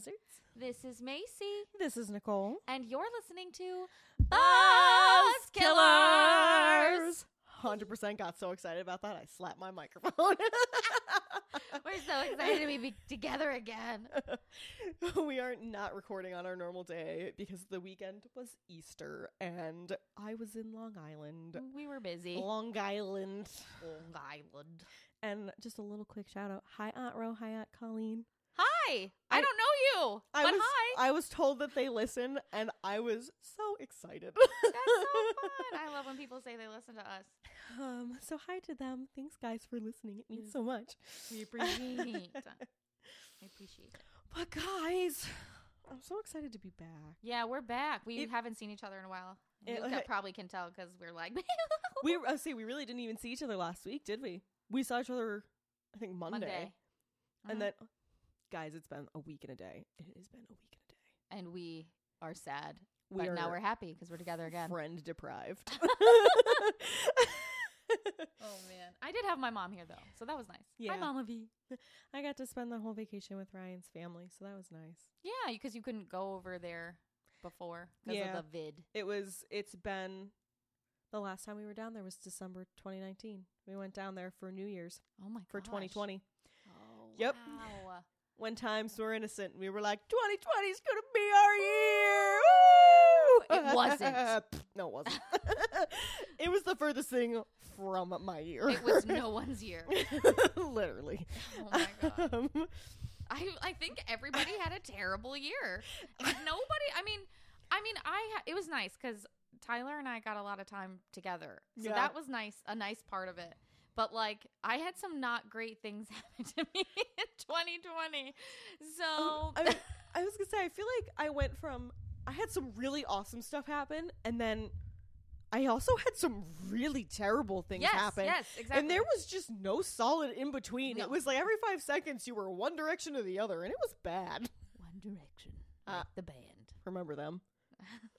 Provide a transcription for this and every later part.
Buzzards. This is Macy, This is Nicole. and you're listening to Buzz Killers. 100% got so excited about that, I slapped my microphone. We're so excited to be be together again. we are not recording on our normal day because the weekend was Easter and I was in Long Island. We were busy. Long Island. Long Island. And just a little quick shout out. Hi, Aunt Ro. Hi, Aunt Colleen. Hi. I, I- don't know you, I but was, hi. I was told that they listen and I was so excited. That's so fun. I love when people say they listen to us. Um, so hi to them. Thanks guys for listening. It means Yes. so much. We appreciate. I appreciate it. But guys, I'm so excited to be back. Yeah, we're back. We It- haven't seen each other in a while. You It- probably can tell because we're like We uh, see we really didn't even see each other last week, did we? We saw each other I think Monday. Monday. And Mhm. then guys, it's been a week and a day. It has been a week and a day. and we are sad. We but are now we're happy because we're together again. friend deprived. Oh man, I did have my mom here though, so that was nice. Yeah. Hi, Mama V. I got to spend the whole vacation with Ryan's family, so that was nice. Yeah, because you couldn't go over there before because Yeah. of the vid. It was it's been the last time we were down there was December 2019. We went down there for New Year's Oh my for 2020. Oh, Yep. Wow. When times were innocent, we were like 2020 is going to be our year. Woo! It wasn't. no, it wasn't. it was the furthest thing from my year. it was no one's year. Literally. Oh my god. Um, I I think everybody had a terrible year. Nobody. I mean, I mean, I ha- it was nice because Tyler and I got a lot of time together, so Yeah. that was nice. A nice part of it. But like, I had some not great things happen to me in 2020. So Um, I, mean, I was gonna say, I feel like I went from I had some really awesome stuff happen, and then I also had some really terrible things yes, happen. yes, exactly. And there was just no solid in between. No. It was like every five seconds you were one direction or the other, and it was bad. One Direction, Uh, the band. Remember them?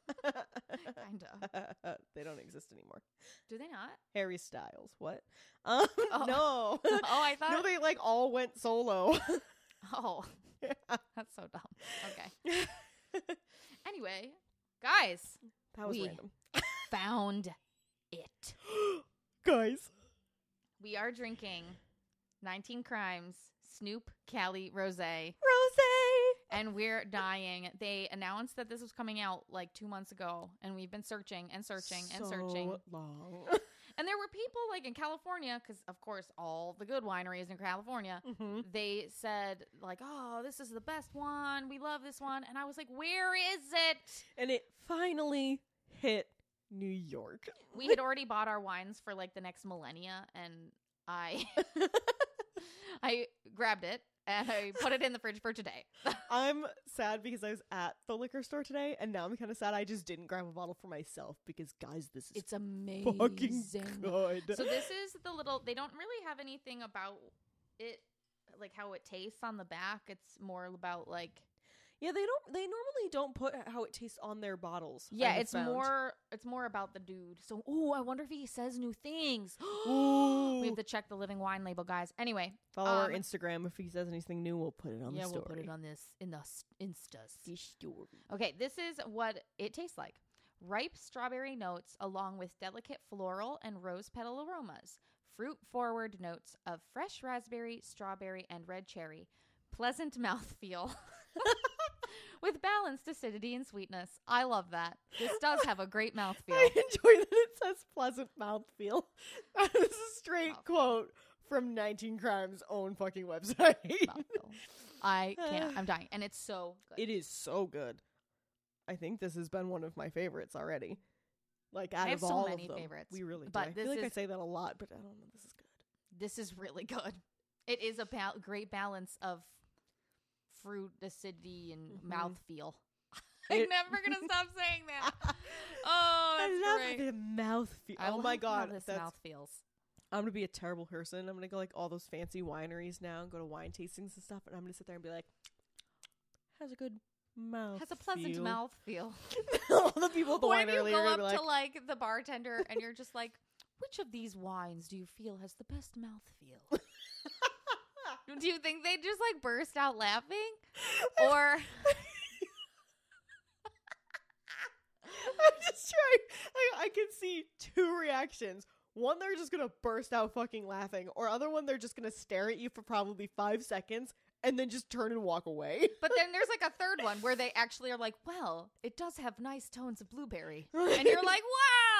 kind of. they don't exist anymore. Do they not? Harry Styles. What? Um, Oh. No. oh, I thought. no, they like all went solo. oh, that's so dumb. Okay. Anyway, guys, that was We- random. found it. Guys. We are drinking 19 Crimes Snoop Cali Rose, Rose. And we're dying. They announced that this was coming out like two months ago, and we've been searching and searching and searching. So long. And there were people like in California, because of course all the good wineries in California, hmm they said like, "Oh, this is the best one. We love this one." And I was like, "Where is it?" And it finally hit New York. We had already bought our wines for like the next millennia, and I I grabbed it and I put it in the fridge for today. I'm sad because I was at the liquor store today, and now I'm kind of sad I just didn't grab a bottle for myself because, guys, this is it's amazing. fucking good. So this is the little. They don't really have anything about it, like how it tastes on the back. It's more about like yeah, they don't. They normally don't put how it tastes on their bottles. Yeah, it's found. more. It's more about the dude. So oh, I wonder if he says new things. Ooh. we have to check the living wine label, guys. Anyway, Follow our um, Instagram if he says anything new. We'll put it on yeah, the story. we'll put it on this in the instas. Okay, this is what it tastes like. Ripe strawberry notes along with delicate floral and rose petal aromas. Fruit forward notes of fresh raspberry, strawberry, and red cherry. Pleasant mouthfeel. with balanced acidity and sweetness. I love that. This does have a great mouthfeel. I enjoy that it says pleasant mouthfeel. That is a straight Mouthfeel. quote from 19 Crimes' own fucking website. Mouthfeel. I can't. I'm dying. And it's so good. It is so good. I think this has been one of my favorites already. Like out I have of so all many of them, favorites, we really do. but I feel like I say that a lot, but I don't know. This is good. this is really good. It is a ba- great balance of fruit acidity and Mhm. mouthfeel. I'm never gonna stop saying that. Oh, that's I love great. the mouth feel. I Oh love my how god, this that's mouth feels. I'm gonna be a terrible person. I'm gonna go like all those fancy wineries now and go to wine tastings and stuff, and I'm gonna sit there and be like, has a good mouth. Has a pleasant feel." mouth feel. all the people at the What wine you earlier go up like, to like the bartender and you're just like, which of these wines do you feel has the best mouth feel? Do you think they just like burst out laughing? Or I'm just trying. I, I can see two reactions. One, they're just gonna burst out fucking laughing, or other one, they're just gonna stare at you for probably five seconds and then just turn and walk away. but then there's like a third one where they actually are like, "Well, it does have nice tones of blueberry." And you're like,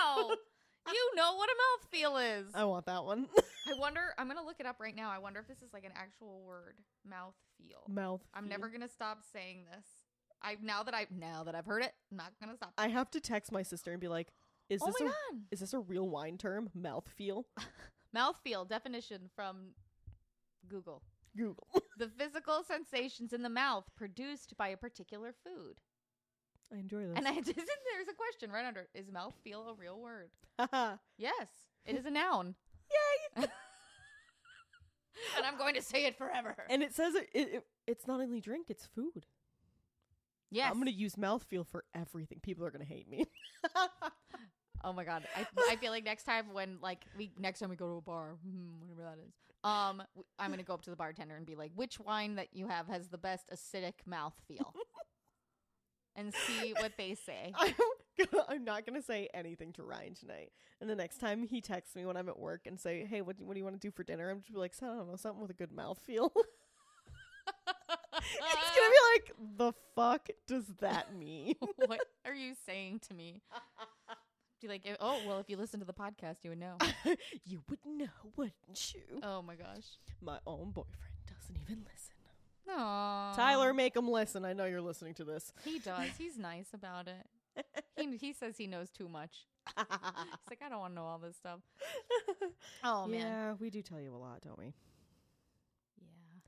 "Wow. You know what a mouthfeel is." I want that one. I wonder, I'm going to look it up right now. I wonder if this is like an actual word, mouthfeel. Mouth. I'm feel. never going to stop saying this. I now that I now that I've heard it, I'm not going to stop. I have to text my sister and be like, "Is oh this my a god. is this a real wine term? Mouth feel? Mouthfeel definition from Google. Google. the physical sensations in the mouth produced by a particular food. I enjoy this. And I, there's a question right under is mouthfeel a real word? Yes, it is a noun. Yay! and I'm going to say it forever. and it says it, it, it it's not only drink, it's food. yes. I'm gonna use mouthfeel for everything. People are gonna hate me. Oh my god, I, I feel like next time when like we next time we go to a bar, hmm, whatever that is, um, I'm gonna go up to the bartender and be like, which wine that you have has the best acidic mouth feel, and see what they say. I'm, I'm not gonna say anything to Ryan tonight. And the next time he texts me when I'm at work and say, "Hey, what do, what do you want to do for dinner?" I'm just be like, "I don't know, something with a good mouthfeel." He's gonna be like, "The fuck does that mean?" what are you saying to me? Be like, oh well, if you listen to the podcast, you would know. you would know, wouldn't you? Oh my gosh. My own boyfriend doesn't even listen. No, Tyler, make him listen. I know you're listening to this. He does. He's nice about it. He he says he knows too much. He's like, I don't want to know all this stuff. Oh man. Yeah, we do tell you a lot, don't we? Yeah.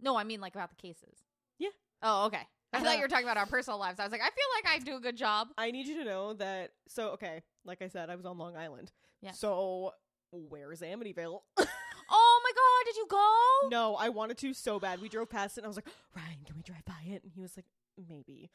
No, I mean like about the cases. Yeah. Oh, okay. I thought you were talking about our personal lives. I was like, I feel like I do a good job. I need you to know that. So, okay, like I said, I was on Long Island. Yeah. So, where's Amityville? Oh my god, did you go? no, I wanted to so bad. We drove past it, and I was like, Ryan, can we drive by it? And he was like, maybe.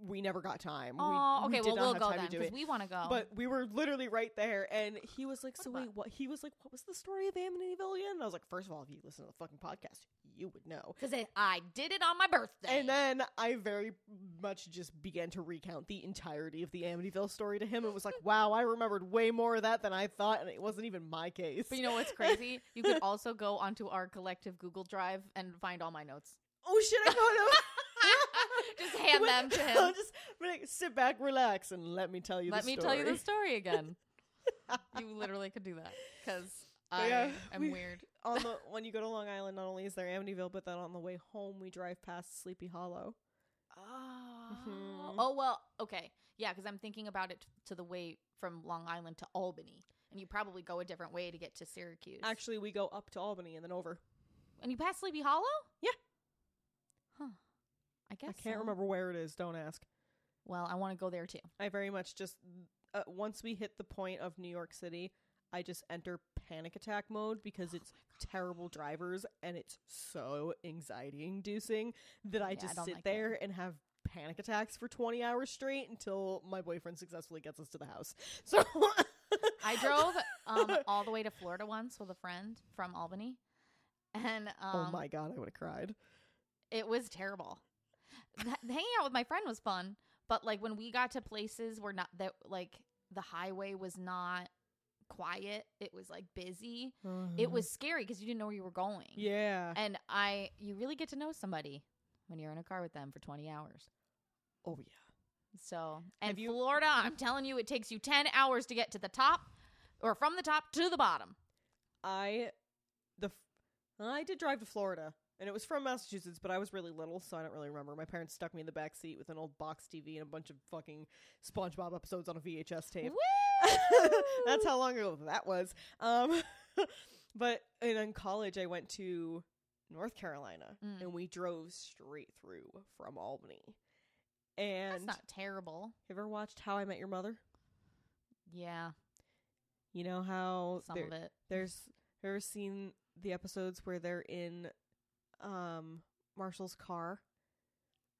We never got time. Oh, we, we okay. did Well, we'll go then because we want to go. But we were literally right there, and he was like, What "So about- wait, what?" He was like, "What was the story of Amityville again?" And I was like, first of all, if you listen to the fucking podcast, you would know." because I did it on my birthday. And then I very much just began to recount the entirety of the Amityville story to him. It was like, wow, I remembered way more of that than I thought, and it wasn't even my case. but you know what's crazy? You could also go onto our collective Google Drive and find all my notes. oh shit, I him. Just hand them to him. I'll just like, sit back, relax, and let me tell you. Let me story. tell you the story again. you literally could do that because I yeah, am we- weird. on the when you go to Long Island, not only is there Amityville, but then on the way home we drive past Sleepy Hollow. Oh, Mhm. oh well, okay, yeah, because I'm thinking about it t- to the way from Long Island to Albany, and you probably go a different way to get to Syracuse. Actually, we go up to Albany and then over. and you pass Sleepy Hollow? Yeah. Huh. I guess I can't so. remember where it is. Don't ask. Well, I want to go there too. I very much just uh, once we hit the point of New York City, I just enter panic attack mode because Oh it's terrible drivers and it's so anxiety inducing that I Yeah, just don't sit like there and have panic attacks for 20 hours straight until my boyfriend successfully gets us to the house. So I drove um, all the way to Florida once with a friend from Albany, and um, oh my god, I would have cried. it was terrible. Th- hanging out with my friend was fun, but like when we got to places where not that like the highway was not quiet, it was like busy. It mm-hmm. was scary because you didn't know where you were going. Yeah. And I, you really get to know somebody when you're in a car with them for 20 hours. Oh yeah. So, and you- Florida, I'm telling you, it takes you 10 hours to get to the top or from the top to the bottom. I the f- I did drive to Florida and it was from Massachusetts, but I was really little, so I don't really remember. My parents stuck me in the back seat with an old box TV and a bunch of fucking SpongeBob episodes on a VHS tape. Woo! That's how long ago that was. Um, but and in college, I went to North Carolina Mm. and we drove straight through from Albany. And That's not terrible. you ever watched How I Met Your Mother? Yeah, You know how some there- of it. There's ever seen the episodes where they're in um Marshall's car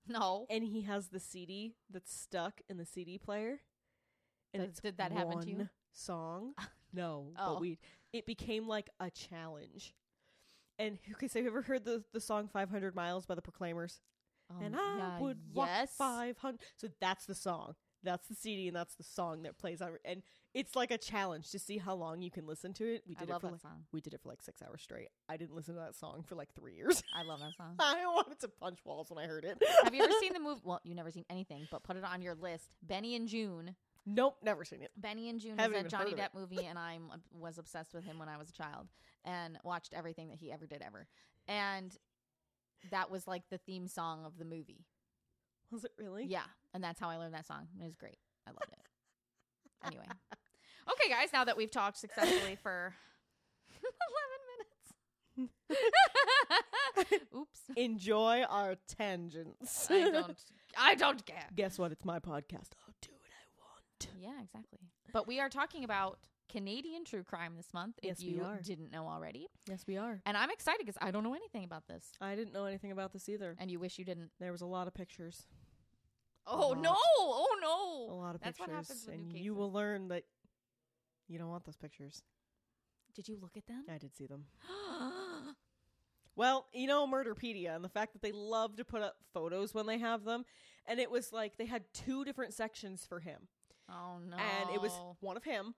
No. and he has the CD that's stuck in the CD player? And it's did that happen to you? Song? No, Oh. but we it became like a challenge. And okay, so have you ever heard the the song "500 Miles" by the Proclaimers? and Um, I yeah, would walk yes. 500. So that's the song. That's the CD, and that's the song that plays on. And it's like a challenge to see how long you can listen to it. We I did love it for that like song. we did it for like six hours straight. I didn't listen to that song for like three years. I love that song. I wanted to punch walls when I heard it. Have you ever seen the movie? Well, you never seen anything, but put it on your list. Benny and Joon. Nope, never seen it. Benny and Joon Haven't is a Johnny Depp movie, and I was obsessed with him when I was a child and watched everything that he ever did ever. And that was like the theme song of the movie. Was it really? Yeah, and that's how I learned that song. It was great. I loved it. anyway, okay, guys. Now that we've talked successfully for eleven minutes. Oops. Enjoy our tangents. I don't. I don't care. Guess what? It's my podcast. I'll do what I want. Yeah, exactly. But we are talking about Canadian true crime this month. If Yes, you are. didn't know already, Yes, we are. and I'm excited because I don't know anything about this, I didn't know anything about this either. and you wish you didn't. There was a lot of pictures. Oh lot. no! Oh no! A lot of That's what pictures. happens with new and cases. you will learn that you don't want those pictures. Did you look at them? I did see them. Well, you know Murderpedia and the fact that they love to put up photos when they have them. And it was like they had two different sections for him. oh no! And it was one of him,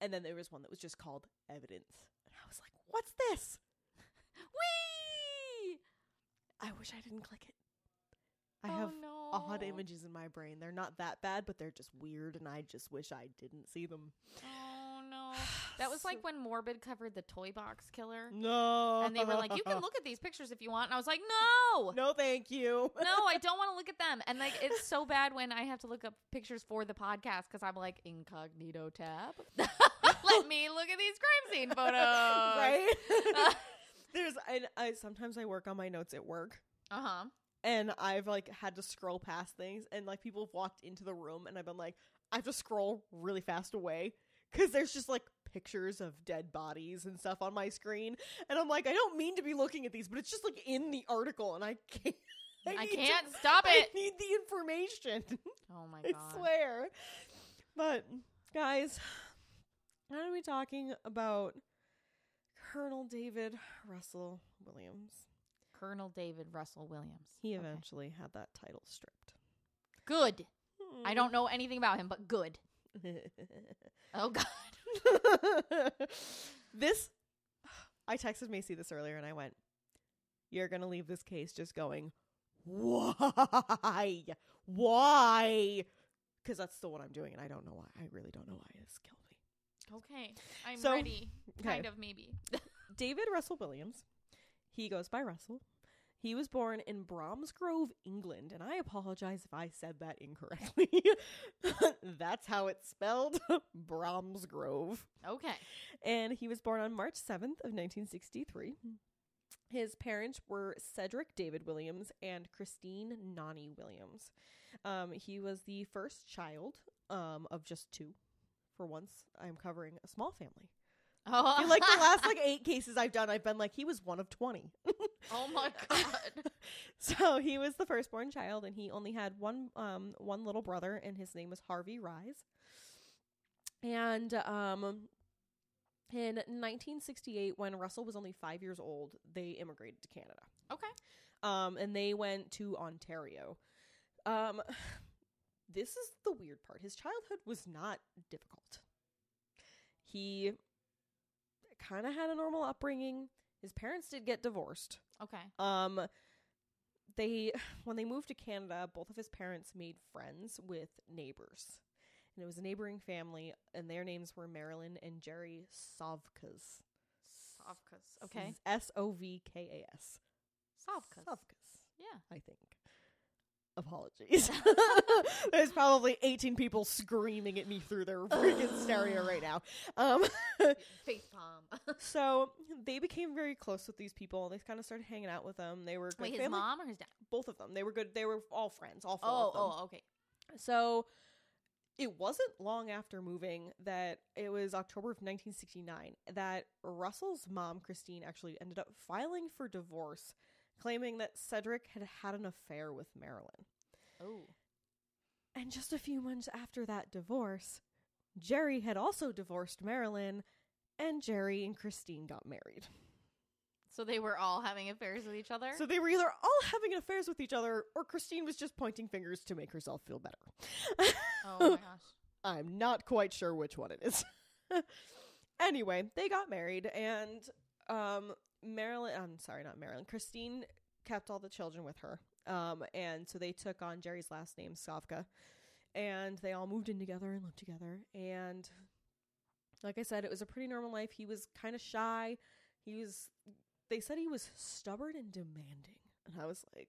and then there was one that was just called evidence. And I was like, what's this? Whee! I wish I didn't click it. I oh, have no. odd images in my brain. They're not that bad, but they're just weird, and I just wish I didn't see them. Oh no! That was like when Morbid covered the Toy Box Killer, No. and they were like, "You can look at these pictures if you want," and I was like, "No." No, thank you. no, I don't want to look at them. And like, it's so bad when I have to look up pictures for the podcast because I'm like incognito tab. Let me look at these crime scene photos. right? There's and I sometimes I work on my notes at work Uh huh. And I've like had to scroll past things and like people have walked into the room and I've been like I have to scroll really fast away cuz there's just like pictures of dead bodies and stuff on my screen and I'm like I don't mean to be looking at these but it's just like in the article and I can't I to- can't stop I it. need the information. Oh my god. I swear. But guys, now are we talking about Colonel David Russell Williams? Colonel David Russell Williams. He Okay. eventually had that title stripped. Good. I don't hmm. know anything about him, but good. Oh god. this I texted Macy this earlier and I went, You're gonna leave this case just going, Why? Why? Because that's still what I'm doing and I don't know why. I really don't know why this killed me. Okay. I'm So- ready. okay. Kind of maybe. David Russell Williams. He goes by Russell. He was born in Bromsgrove, England, and I apologize if I said that incorrectly. That's how it's spelled, Bromsgrove. okay. And he was born on March 7th of 1963. His parents were Cedric David Williams and Christine Nani Williams. Um, he was the first child um, of just two. For once, I'm covering a small family. Oh, like the last like eight cases I've done, I've been like he was one of twenty. oh my god. so he was the firstborn child, and he only had one um one little brother, and his name was Harvey Rise. And um, in 1968, when Russell was only five years old, they immigrated to Canada. Okay. Um, and they went to Ontario. Um, this is the weird part. His childhood was not difficult. He kind of had a normal upbringing. His parents did get divorced. Okay. Um, they when they moved to Canada, both of his parents made friends with neighbors, and it was a neighboring family, and their names were Marilyn and Jerry Sovkas. Sovkas. Okay. S O V K A S. Sovkas. Sovkas. Yeah. I think. Apologies. There's probably 18 people screaming at me through their freaking stereo right now. Um, Face palm. so they became very close with these people. They kind of started hanging out with them. They were good Wait, his family- mom or his dad? both of them. They were good. They were all friends. All four Oh, of them. oh, okay. So it wasn't long after moving that it was October of 1969 that Russell's mom, Christine, actually ended up filing for divorce, claiming that Cedric had had an affair with Marilyn. Oh. And just a few months after that divorce, Jerry had also divorced Marilyn, and Jerry and Christine got married. So they were all having affairs with each other. So they were either all having affairs with each other, or Christine was just pointing fingers to make herself feel better. oh my gosh. I'm not quite sure which one it is. anyway, they got married, and um, Marilyn. I'm sorry, not Marilyn. Christine kept all the children with her. Um, and so they took on Jerry's last name, Savka, and they all moved in together and lived together. And like I said, it was a pretty normal life. He was kind of shy. He was. They said he was stubborn and demanding, and I was like,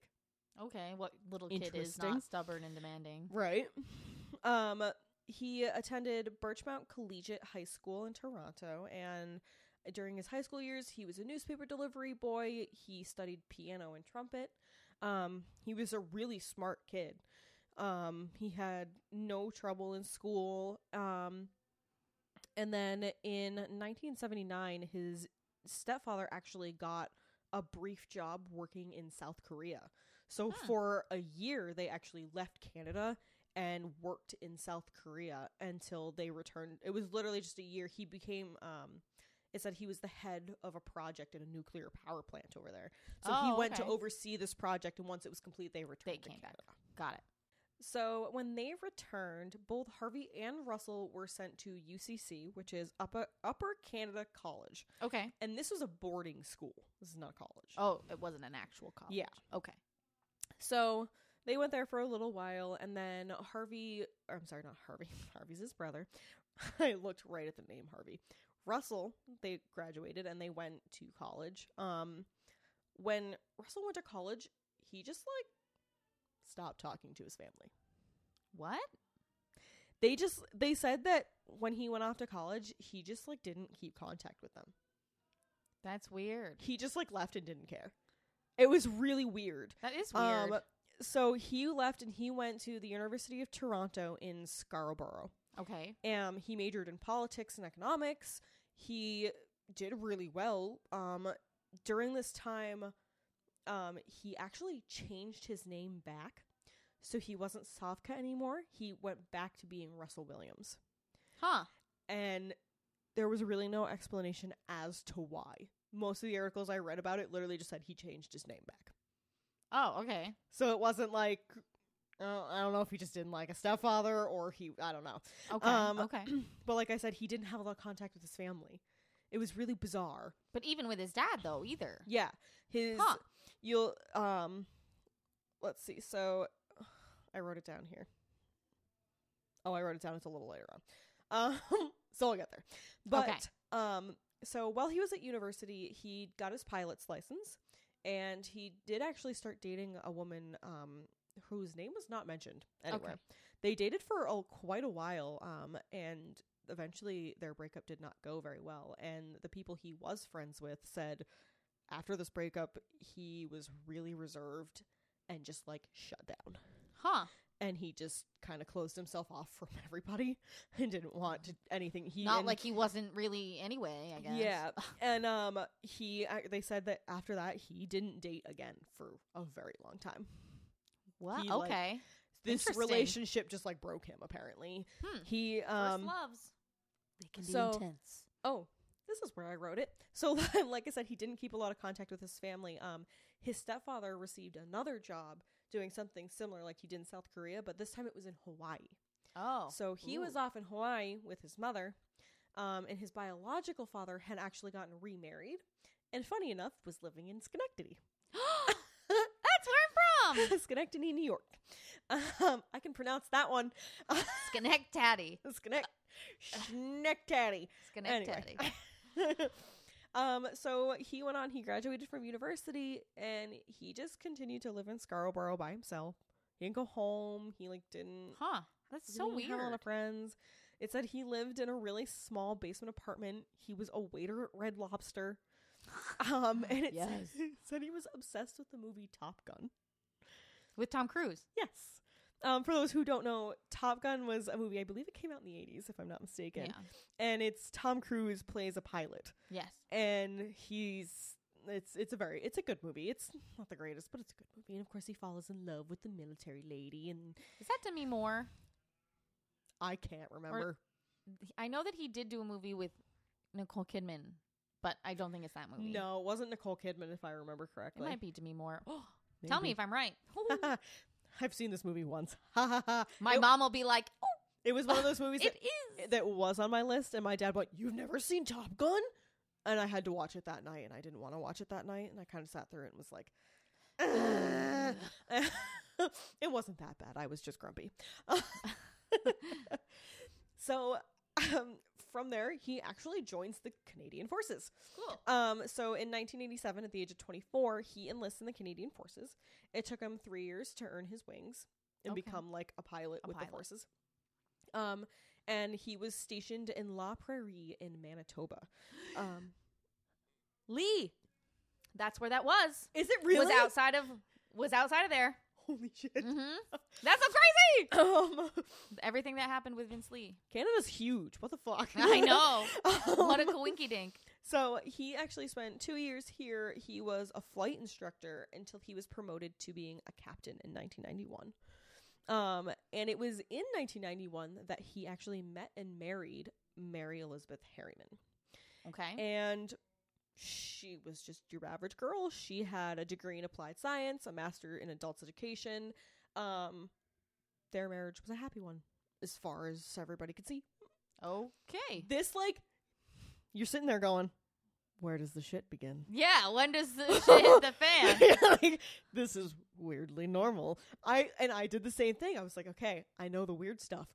Okay, what little kid is not stubborn and demanding? Right. Um, he attended Birchmount Collegiate High School in Toronto, and during his high school years, he was a newspaper delivery boy. He studied piano and trumpet. Um, he was a really smart kid. Um, he had no trouble in school. Um, and then in 1979, his stepfather actually got a brief job working in South Korea. So Hmm. for a year, they actually left Canada and worked in South Korea until they returned. It was literally just a year. He became, um, it said he was the head of a project in a nuclear power plant over there. So he Oh, went to oversee this project, and once it was complete, they returned. to came back. Canada. Got it. So when they returned, both Harvey and Russell were sent to UCC, which is Upper Upper Canada College, Okay. and this was a boarding school. This is not a college. Oh, it wasn't an actual college. Yeah. Okay. So they went there for a little while, and then Harvey. I'm sorry, not Harvey. Harvey's his brother. I looked right at the name Harvey. Russell, they graduated and they went to college. Um, when Russell went to college, he just like stopped talking to his family. What? They just they said that when he went off to college, he just like didn't keep contact with them. That's weird. He just like left and didn't care. It was really weird. That is weird. Um, so he left and he went to the University of Toronto in Scarborough. Okay. Um, he majored in politics and economics. He did really well. Um, during this time, um, he actually changed his name back, so he wasn't Savka anymore. He went back to being Russell Williams, Huh. and there was really no explanation as to why. Most of the articles I read about it literally just said he changed his name back. Oh, okay. So it wasn't like uh, I don't know if he just didn't like a stepfather or he I don't know. Okay. Um, okay. But like I said, he didn't have a lot of contact with his family. It was really bizarre. But even with his dad though, either. Yeah, his Huh. you'll um, let's see. So I wrote it down here. Oh, I wrote it down. It's a little later on. Um, so I'll get there. But Okay. um, so while he was at university, he got his pilot's license, and he did actually start dating a woman um whose name was not mentioned anywhere. Okay. They dated for a, quite a while, um, and eventually their breakup did not go very well. And the people he was friends with said after this breakup, he was really reserved and just like shut down. Huh. And he just kind of closed himself off from everybody and didn't want to anything. He Not and- like he wasn't really anyway, I guess. yeah, and um, he uh, they said that after that he didn't date again for a very long time. What? he, like, okay. This relationship just like broke him. Apparently, Hmm. he First um. loves. They can be so- be intense. Oh, this is where I wrote it. So, like I said, he didn't keep a lot of contact with his family. Um, his stepfather received another job doing something similar, like he did in South Korea, but this time it was in Hawaii. Oh. So he was off in Hawaii with his mother, um, and his biological father had actually gotten remarried, and funny enough, was living in Schenectady, That's from. Schenectady, New York. Um, I can pronounce that one. Schenectady. Schenect, Schenectady. Schenectady. um, so he went on. He graduated from university, and he just continued to live in Scarborough by himself. He didn't go home. He like didn't Huh. That's so didn't have a lot weird. of friends. It said he lived in a really small basement apartment. He was a waiter at Red Lobster. Um, and it, said, Yes. it said he was obsessed with the movie Top Gun. With Tom Cruise. Yes. Um, for those who don't know, Top Gun was a movie. I believe it came out in the '80s, if I'm not mistaken. Yeah. And it's Tom Cruise plays a pilot, Yes. and he's it's it's a very it's a good movie. It's not the greatest, but it's a good movie. And of course, he falls in love with the military lady, and Is that Demi Moore? I can't remember. I know that he did do a movie with Nicole Kidman but I don't think it's that movie. No, it wasn't Nicole Kidman if I remember correctly. it might be Demi Moore. Tell me if I'm right. I've seen this movie once. Ha ha ha. My It- mom will be like, "Oh, It was one of those movies that, it is." that was on my list, and my dad went, "You've never seen Top Gun?" And I had to watch it that night, and I didn't want to watch it that night, and I kind of sat through it and was like, "It wasn't that bad. I was just grumpy." so, um, from there, he actually joins the Canadian Forces. cool. Um, so in 1987, at the age of 24, he enlists in the Canadian Forces. It took him three years to earn his wings and Okay. become like a pilot A with pilot. the forces. Um, and he was stationed in La Prairie in Manitoba. Um, Li, That's where that was. is it really? Was outside of was outside of there. Holy shit! hmm That's so crazy. Um, Everything that happened with Vince Li. Canada's huge. What the fuck? I know. what a Um, coinky dink. So he actually spent two years here. He was a flight instructor until he was promoted to being a captain in 1991. Um, and it was in 1991 that he actually met and married Mary Elizabeth Harriman. Okay. And she was just your average girl. She had a degree in applied science, a master in adults education. Um, their marriage was a happy one, as far as everybody could see. Okay. This, like, you're sitting there going, where does the shit begin? Yeah. When does the shit hit the fan? like, this is weirdly normal. I and I did the same thing. I was like, okay, I know the weird stuff.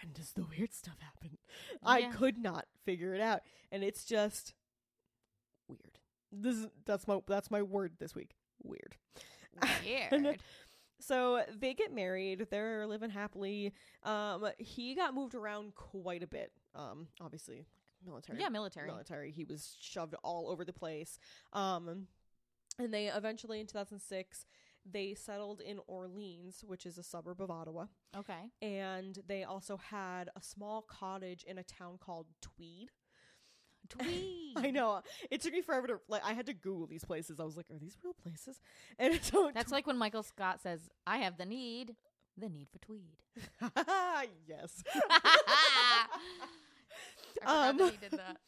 When does the weird stuff happen? I could not figure it out, and it's just. This is that's my that's my word this week. Weird. Weird. So they get married. They're living happily. Um, he got moved around quite a bit. Um, obviously, military. yeah, military. military. He was shoved all over the place. Um, and they eventually, in 2006, they settled in Orleans, which is a suburb of Ottawa. Okay. And they also had a small cottage in a town called Tweed. Tweed. I know it took me forever to like. I had to Google these places. I was like, "Are these real places?" And so That's like when Michael Scott says, "I have the need, the need for tweed." yes. I Um, he did that.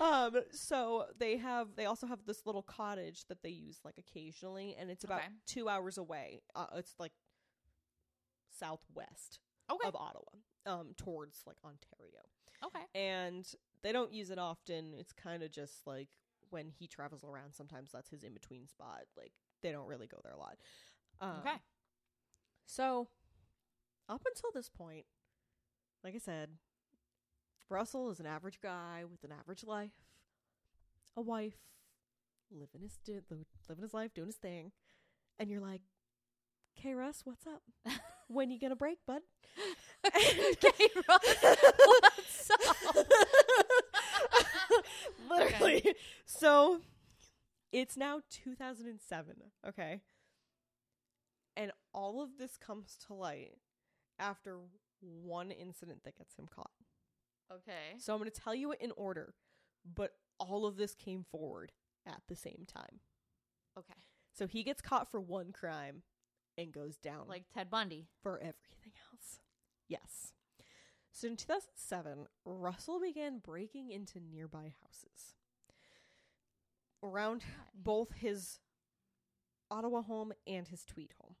um so they have they also have this little cottage that they use like occasionally and it's about Okay. two hours away uh, it's like southwest okay. of ottawa um towards like ontario Okay. and they don't use it often it's kind of just like when he travels around sometimes that's his in-between spot like they don't really go there a lot um, Okay. so up until this point like i said russell is an average guy with an average life a wife living his di- living his life doing his thing and you're like okay russ what's up when you gonna break bud okay, Russ, what's up? Literally. So it's now 2007, okay? And all of this comes to light after one incident that gets him caught. Okay. So I'm going to tell you it in order, but all of this came forward at the same time. Okay. So he gets caught for one crime and goes down Like Ted Bundy. for everything else. Yes. So in 2007, Russell began breaking into nearby houses around both his Ottawa home and his Tweed home.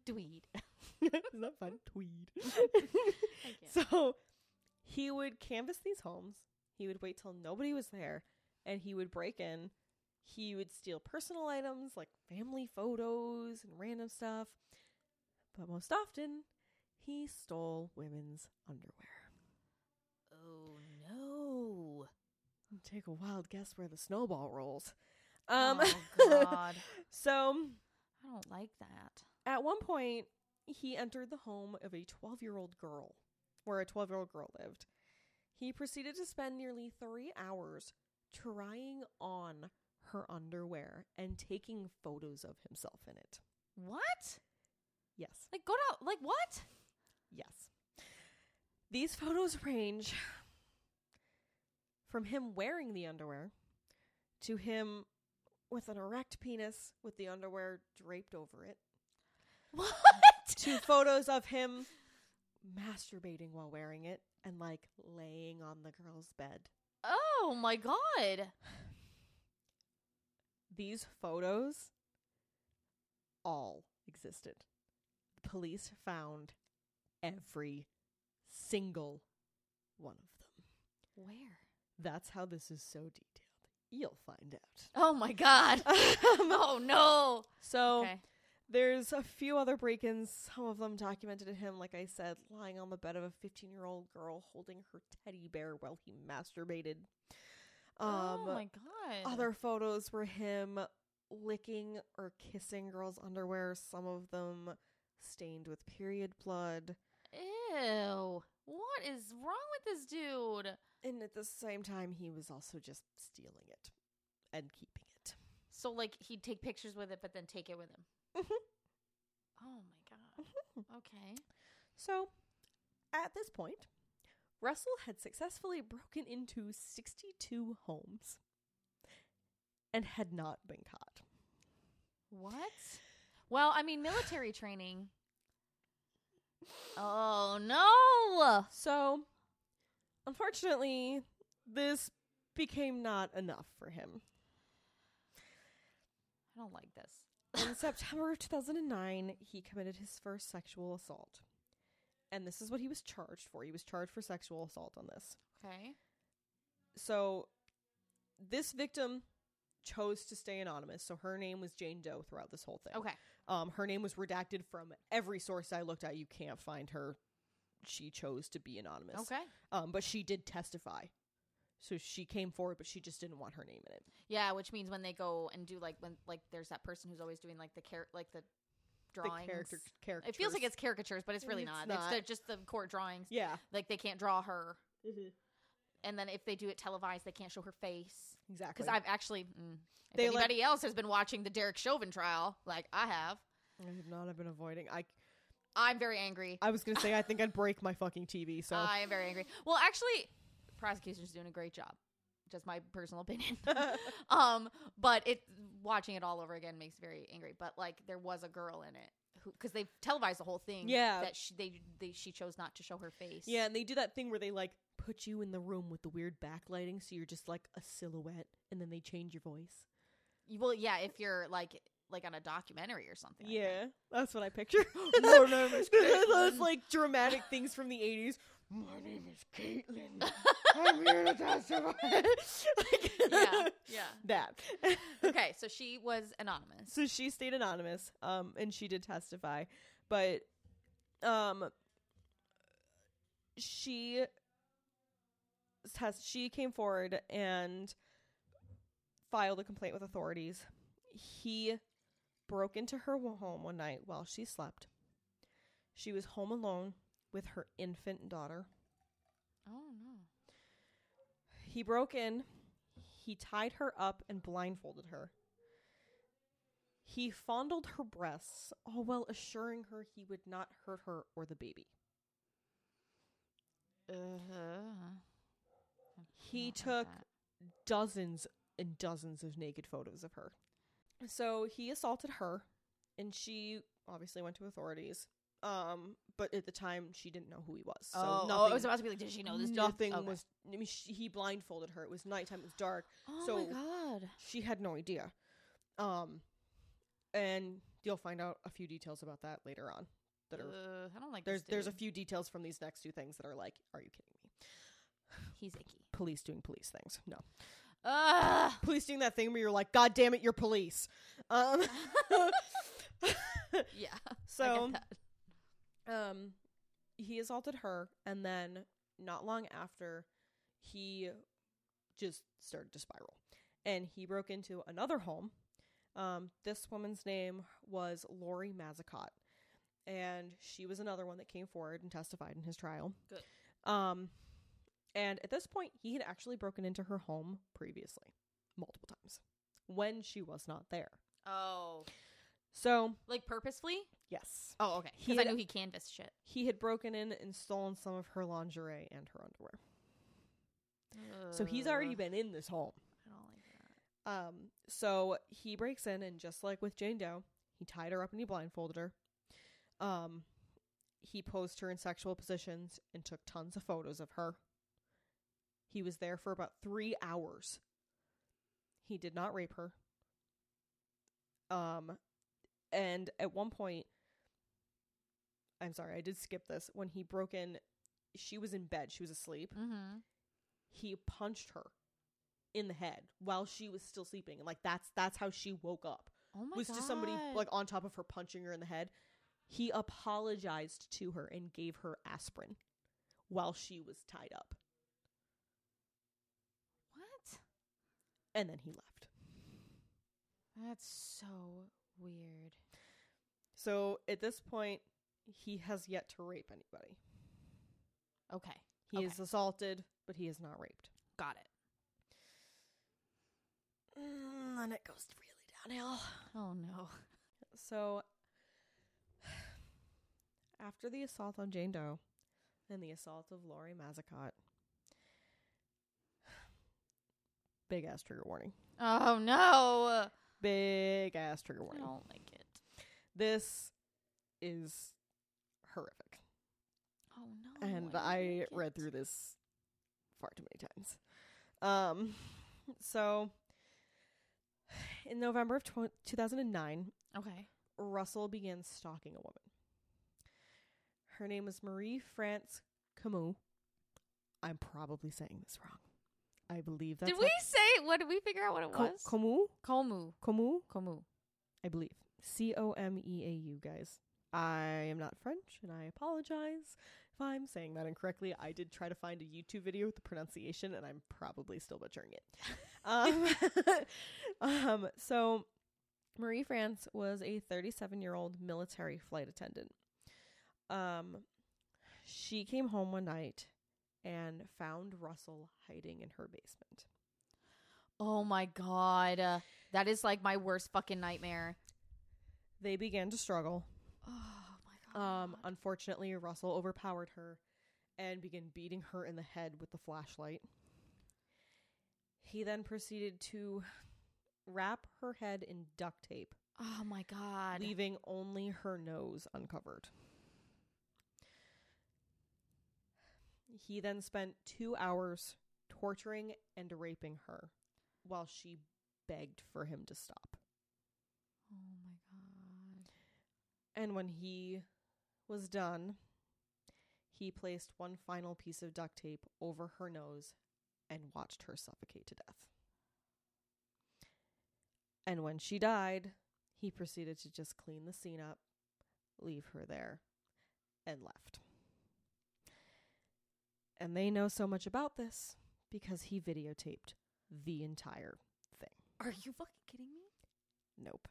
Tweed. Isn't that fun? Tweed. so he would canvass these homes. He would wait till nobody was there, and he would break in. He would steal personal items like family photos and random stuff. But most often, he stole women's underwear. Oh no. Take a wild guess where the snowball rolls. Um, oh God. so I don't like that. at one point, he entered the home of a 12 year old girl, where a 12 year old girl lived. He proceeded to spend nearly three hours trying on her underwear and taking photos of himself in it. What? Yes. Like go to, like what? Yes. These photos range from him wearing the underwear to him with an erect penis with the underwear draped over it What? to photos of him masturbating while wearing it and like laying on the girl's bed. Oh my god. These photos all existed. The police found every single one of them. Where? That's how this is so detailed. You'll find out. Oh my god. oh no. so Okay. there's a few other break-ins. Some of them documented him, like I said, lying on the bed of a 15-year-old girl holding her teddy bear while he masturbated. Um, oh my god. other photos were him licking or kissing girls' underwear. Some of them stained with period blood. Ew. What is wrong with this dude? And at the same time, he was also just stealing it and keeping it. So like he'd take pictures with it but then take it with him. Mhm. Oh my god. Okay. So, at this point, Russell had successfully broken into 62 homes and had not been caught. What? Well, I mean military training. Oh no. So, unfortunately, this became not enough for him. I don't like this. In September 2009, he committed his first sexual assault. And this is what he was charged for. He was charged for sexual assault on this. Okay. So, this victim chose to stay anonymous. So, her name was Jane Doe throughout this whole thing. Okay. Um, her name was redacted from every source I looked at. You can't find her. She chose to be anonymous. Okay. Um, but she did testify. So she came forward, but she just didn't want her name in it. Yeah, which means when they go and do like when like there's that person who's always doing like the care like the drawings. The character, character. It feels like it's caricatures, but it's really It's not. not. It's the, just the court drawings. yeah. Like they can't draw her, and then if they do it televised, they can't show her face. Exactly. Because I've actually, mm, if They, like- anybody else has been watching the Derek Chauvin trial, like I have, I have not. I've been avoiding. I. I'm very angry. I was gonna say I think I'd break my fucking TV. So I am very angry. Well, actually, prosecution's doing a great job. Just my personal opinion. um, but it watching it all over again makes me very angry. But like, there was a girl in it because they televised the whole thing. Yeah. that she they, they she chose not to show her face. yeah, and they do that thing where they like put you in the room with the weird backlighting, so you're just like a silhouette, and then they change your voice. Well, yeah, if you're like like on a documentary or something. I think. Yeah, that's what I picture. Those like dramatic things from the '80s. My name is Caitlin. I'm here to testify. Like, yeah, yeah. that. Okay, so she was anonymous. so she stayed anonymous, um, and she did testify, but, um, she has she came forward and filed a complaint with authorities. He broke into her home one night while she slept. She was home alone with her infant daughter. Oh no. He broke in, he tied her up and blindfolded her. He fondled her breasts, all while assuring her he would not hurt her or the baby. Uh-huh. He Not like took dozens and dozens of naked photos of her. So he assaulted her, and she obviously went to authorities. Um, but at the time she didn't know who he was. So oh, oh, nothing. I was about to be like, did she know this? nothing Okay. was. I mean, she, he blindfolded her. It was nighttime. It was dark. Oh so- my god. she had no idea. Um, and you'll find out a few details about that later on. That are Uh, I don't like there's this there's a few details from these next two things that are like, are you kidding me? He's icky. Police doing police things. No, Ugh. police doing that thing where you're like, God damn it, you're police. Um, yeah. so I get that. Um, he assaulted her, and then not long after, he just started to spiral, and he broke into another home. Um, this woman's name was Laurie Massicotte, and she was another one that came forward and testified in his trial. Good. Um, and at this point, he had actually broken into her home previously, multiple times, when she was not there. Oh. So, Like purposefully? yes, Oh, okay. Because I knew he canvassed shit. he had broken in and stolen some of her lingerie and her underwear. So he's already been in this home. I don't like that. Um, so he breaks in and just like with Jane Doe, he tied her up and he blindfolded her. Um, he posed her in sexual positions and took tons of photos of her. He was there for about three hours. He did not rape her. Um, and at one point, I'm sorry, I did skip this. When he broke in, she was in bed, she was asleep. Mm-hmm. He punched her in the head while she was still sleeping, and like that's that's how she woke up. Oh my was god. just somebody like on top of her punching her in the head. He apologized to her and gave her aspirin while she was tied up, what? and then he left. That's so weird. So at this point, he has yet to rape anybody. Okay. He Okay. is assaulted, but he is not raped. Got it. And then it goes really downhill. Oh no. So, after the assault on Jane Doe and the assault of Laurie Massicotte, big ass trigger warning. Oh no. Big ass trigger warning. I don't like it. This is horrific. Oh no. and don't I like read it. through this far too many times. Um, so in November of tw- 2009, Okay. Russell began stalking a woman. Her name is Marie France Camus. I'm probably saying this wrong. I believe that's did we say what did we figure out what it was? Camus? Komu. Camus? Komu. I believe. C O M E A U, guys. I am not French, and I apologize if I'm saying that incorrectly. I did try to find a YouTube video with the pronunciation, and I'm probably still butchering it. um, um, so, Marie France was a 37 year old military flight attendant. Um, she came home one night and found Russell hiding in her basement. Oh my god. Uh, that is like my worst fucking nightmare. They began to struggle. Oh my god. Um, unfortunately, Russell overpowered her and began beating her in the head with the flashlight. He then proceeded to wrap her head in duct tape, oh my god. leaving only her nose uncovered. He then spent two hours torturing and raping her while she begged for him to stop. Oh my god. And when he was done, he placed one final piece of duct tape over her nose and watched her suffocate to death. And when she died, he proceeded to just clean the scene up, leave her there, and left. And they know so much about this because he videotaped the entire thing. Are you fucking kidding me? Nope.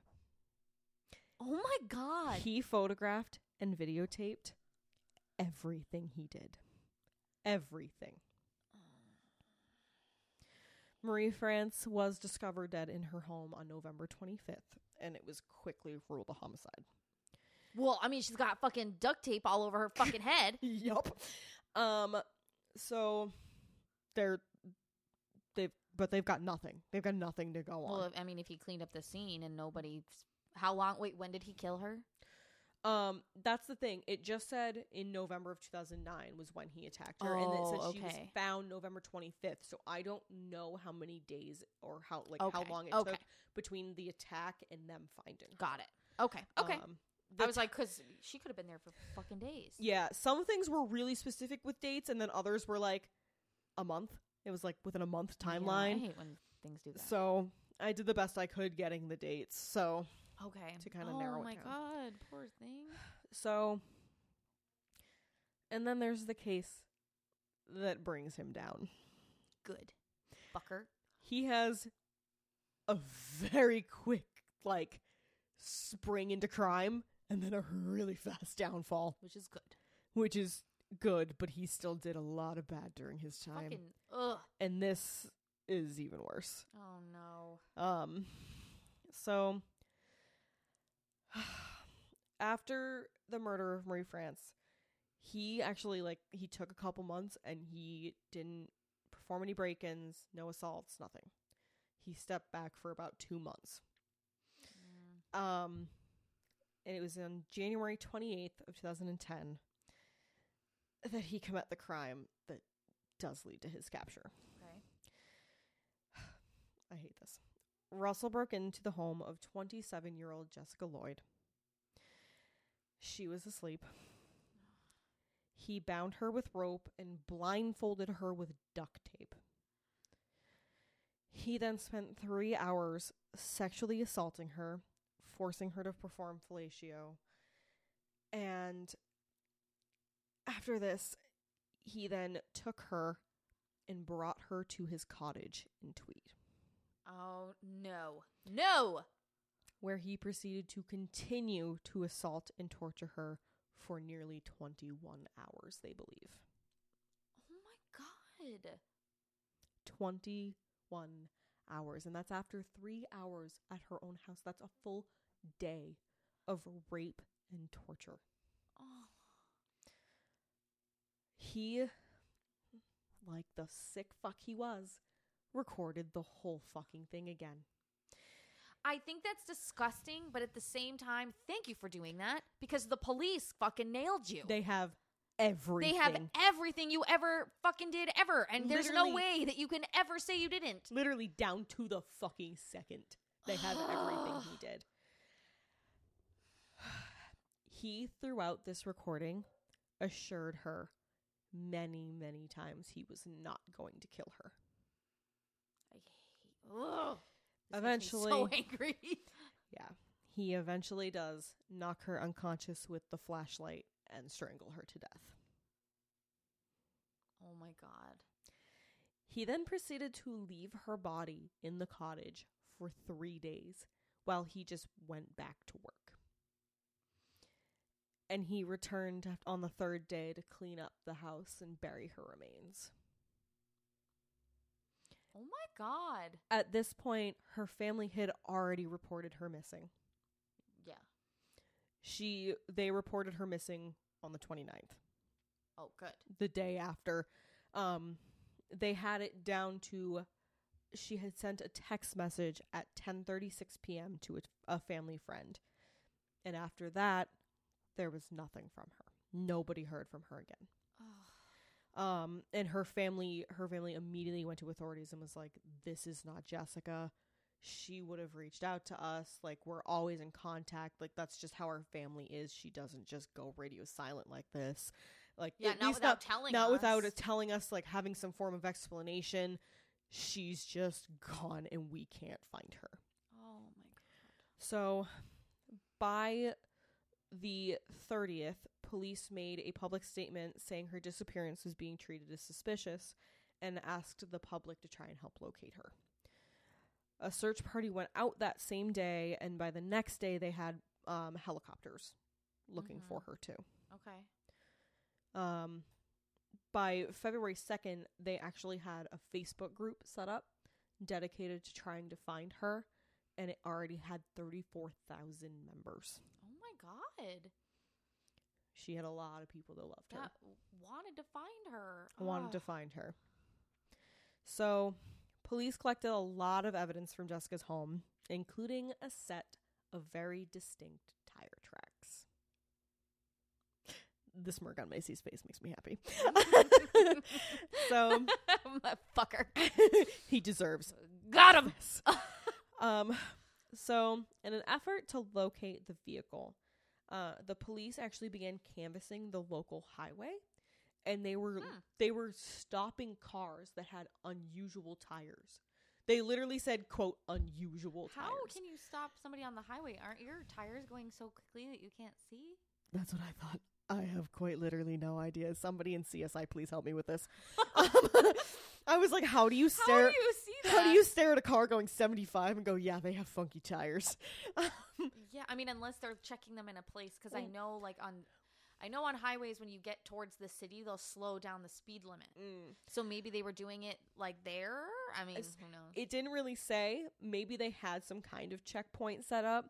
Oh my god. He photographed and videotaped everything he did. Everything. Marie France was discovered dead in her home on November 25th, and it was quickly ruled a homicide. well, I mean, she's got fucking duct tape all over her fucking head. Yup. Um, so they're they've but they've got nothing. They've got nothing to go on. if, I mean, if he cleaned up the scene and nobody, how long? Wait, when did he kill her? Um, that's the thing. It just said in November of 2009 was when he attacked her, and it Oh, said she was okay. found November 25th. So I don't know how many days or how like how Okay, long it okay. took between the attack and them finding. her. Got it. Okay. Okay. Um, I was like, because she could have been there for fucking days. Yeah, some things were really specific with dates, and then others were like a month. It was like within a month Yeah, I timeline. hate when things do that. so I did the best I could getting the dates. So okay. to kinda oh narrow it my down. god, poor thing. so, and then there's the case that brings him down. Good, fucker. He has a very quick like spring into crime, and then a really fast downfall, Which is good. which is good. But he still did a lot of bad during his time. Fucking ugh. and this is even worse. Oh no. Um, so after the murder of Marie France, he actually like he took a couple months and he didn't perform any break-ins, no assaults, nothing. He stepped back for about two months. Mm. Um, and it was on January twenty eighth of two thousand and ten that he commit the crime that does lead to his capture. Okay. I hate this. Russell broke into the home of 27 year old Jessica Lloyd. She was asleep. He bound her with rope and blindfolded her with duct tape. He then spent three hours sexually assaulting her, forcing her to perform fellatio. And after this, he then took her and brought her to his cottage in Tweed, Oh no. No. where he proceeded to continue to assault and torture her for nearly 21 hours, they believe. Oh my god. 21 hours. And that's after three hours at her own house. That's a full day of rape and torture. Oh. He, like the sick fuck he was, recorded the whole fucking thing again. I think that's disgusting, but at the same time, thank you for doing that because the police fucking nailed you. They have everything. They have everything you ever fucking did ever, and there's no way that you can ever say you didn't. literally down to the fucking second. They have everything he did. He, throughout this recording, assured her many, many times he was not going to kill her. I hate. Ugh. This Eventually- so angry. Yeah. He eventually does knock her unconscious with the flashlight and strangle her to death. oh my god. He then proceeded to leave her body in the cottage for three days while he just went back to work. And he returned on the third day to clean up the house and bury her remains. Oh my god. At this point, her family had already reported her missing. Yeah. She they reported her missing on the 29th. Oh, good. the day after. Um, they had it down to she had sent a text message at 10:36 p.m. to a, a family friend, and after that, there was nothing from her. Nobody heard from her again. Oh. Um, and her family, her family immediately went to authorities and was like, "This is not Jessica. She would have reached out to us. Like we're always in contact. Like that's just how our family is. She doesn't just go radio silent like this. Like Yeah, not without telling not us. without it telling us like having some form of explanation. She's just gone and we can't find her. Oh my god. So by the 30th, police made a public statement saying her disappearance was being treated as suspicious and asked the public to try and help locate her. A search party went out that same day, and by the next day, they had um, helicopters looking Mhm. for her too. Okay. Um, by February 2nd, they actually had a Facebook group set up dedicated to trying to find her, and it already had 34,000 members. Oh god. She had a lot of people that loved her, That wanted to find her. wanted to find her. So, police collected a lot of evidence from Jessica's home, including a set of very distinct tire tracks. The smirk on Macy's face makes me happy. so, fucker. he deserves Got him. um, so, in an effort to locate the vehicle, uh, the police actually began canvassing the local highway, and they were Hmm. they were stopping cars that had unusual tires. They literally said, "quote unusual tires. How tires." can you stop somebody on the highway? Aren't your tires going so quickly that you can't see? That's what I thought. I have quite literally no idea. Somebody in CSI, please help me with this. Um, I was like, "How do you How stare?" do you see that? How do you stare at a car going 75 and go, yeah, they have funky tires? Um, yeah, I mean, unless they're checking them in a place, because I mm. know, like on, I know on highways when you get towards the city, they'll slow down the speed limit. Mm. So maybe they were doing it like there. I mean, It's- who knows? It didn't really say. Maybe they had some kind of checkpoint set up.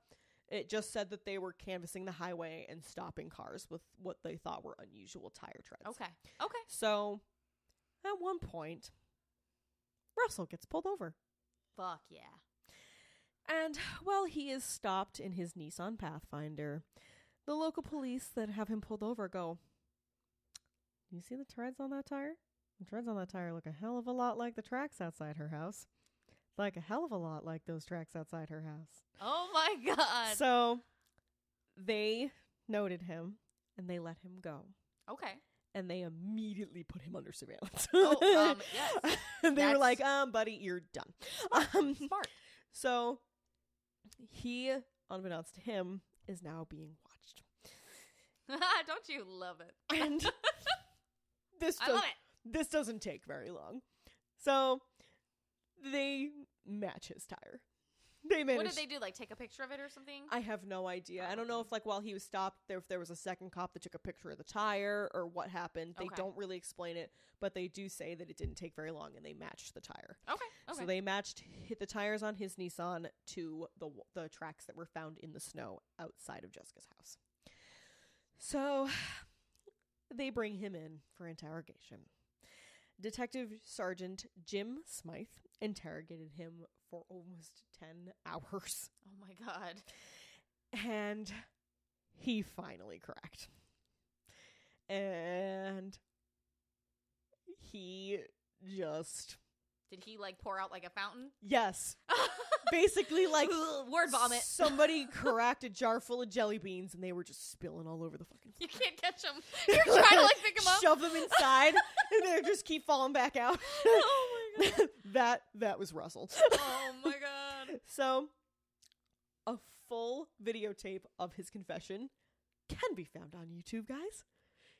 It just said that they were canvassing the highway and stopping cars with what they thought were unusual tire treads. okay, okay. So at one point, Russell gets pulled over. Fuck yeah. And while he is stopped in his Nissan Pathfinder, the local police that have him pulled over go, You see the treads on that tire? The treads on that tire look a hell of a lot like the tracks outside her house. Like a hell of a lot like those tracks outside her house. Oh my god. So they noted him and they let him go. okay. And they immediately put him under surveillance. Oh, um, yes. and they were like, um, buddy, you're done. Um, Smart. so he, unbeknownst to him, is now being watched. Don't you love it? And this does, love it. this doesn't take very long. So they match his tire. They managed. What did they do? Like take a picture of it or something? I have no idea. I don't know oh. if like while he was stopped, there if there was a second cop that took a picture of the tire or what happened. They Okay. don't really explain it, but they do say that it didn't take very long and they matched the tire. okay. Okay. So they matched hit the tires on his Nissan to the w- the tracks that were found in the snow outside of Jessica's house. So they bring him in for interrogation. Detective Sergeant Jim Smyth interrogated him for almost 10 hours oh my god. and he finally cracked. And he just Did he like pour out like a fountain? yes, basically like word vomit. Somebody cracked a jar full of jelly beans and they were just spilling all over the fucking You can't catch them. You're trying to like pick them up. Shove them inside and they just keep falling back out. oh my god. that that was Russell. Oh my god. So a full videotape of his confession can be found on YouTube, guys.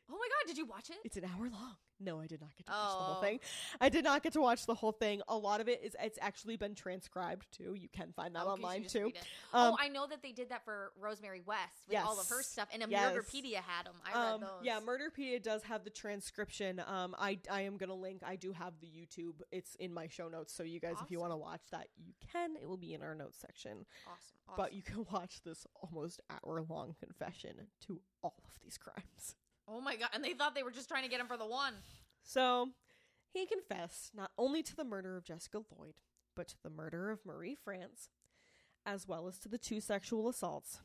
Oh my god. Did you watch it? It's an hour long. No, I did not get to watch the whole Oh. thing. I did not get to watch the whole thing. A lot of it is it's actually been transcribed too. You can find that Oh, online too. Um, oh, I know that they did that for Rosemary West with all of her stuff, and a Yes. Murderpedia had them. I read um, those. yeah, Murderpedia does have the transcription. Um, I I am gonna link. I do have the YouTube. It's in my show notes, so you guys, if you want to watch that, you can. It will be in our notes section. awesome. awesome. But you can watch this almost hour long confession to all of these crimes. Oh my god, and they thought they were just trying to get him for the one. So he confessed not only to the murder of Jessica Lloyd, but to the murder of Marie France, as well as to the two sexual assaults,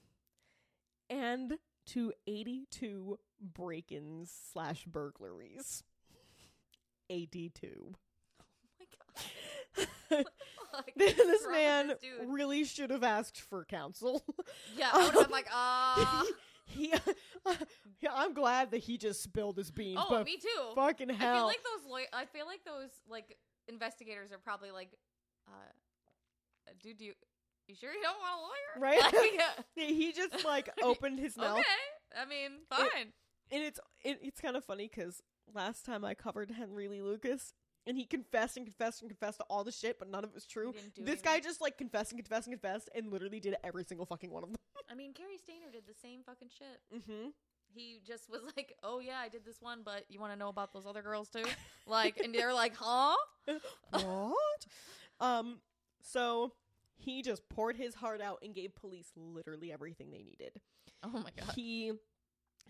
and to 82 break ins slash burglaries. 82. Oh my god. This What's wrong with man this really should have asked for counsel. Yeah, I would have been like, uh he, yeah, I'm glad that he just spilled his beans, Oh, but me too. fucking hell. I feel like those law- I feel like those like investigators are probably like, uh, dude, do you, you sure you don't want a lawyer? Right? Like, uh, he just like opened his mouth. okay. I mean, fine. and it's it, it's kind of funny because last time I covered Henry Lee Lucas, and he confessed and confessed and confessed to all the shit, but none of it was true. This guy just like confessed and confessed and confessed, and literally did every single fucking one of them. I mean, Cary Stayner did the same fucking shit. Mm-hmm. He just was like, "Oh yeah, I did this one, but you want to know about those other girls too?" Like, and they're like, "Huh?" what? um. So he just poured his heart out and gave police literally everything they needed. Oh my god. He,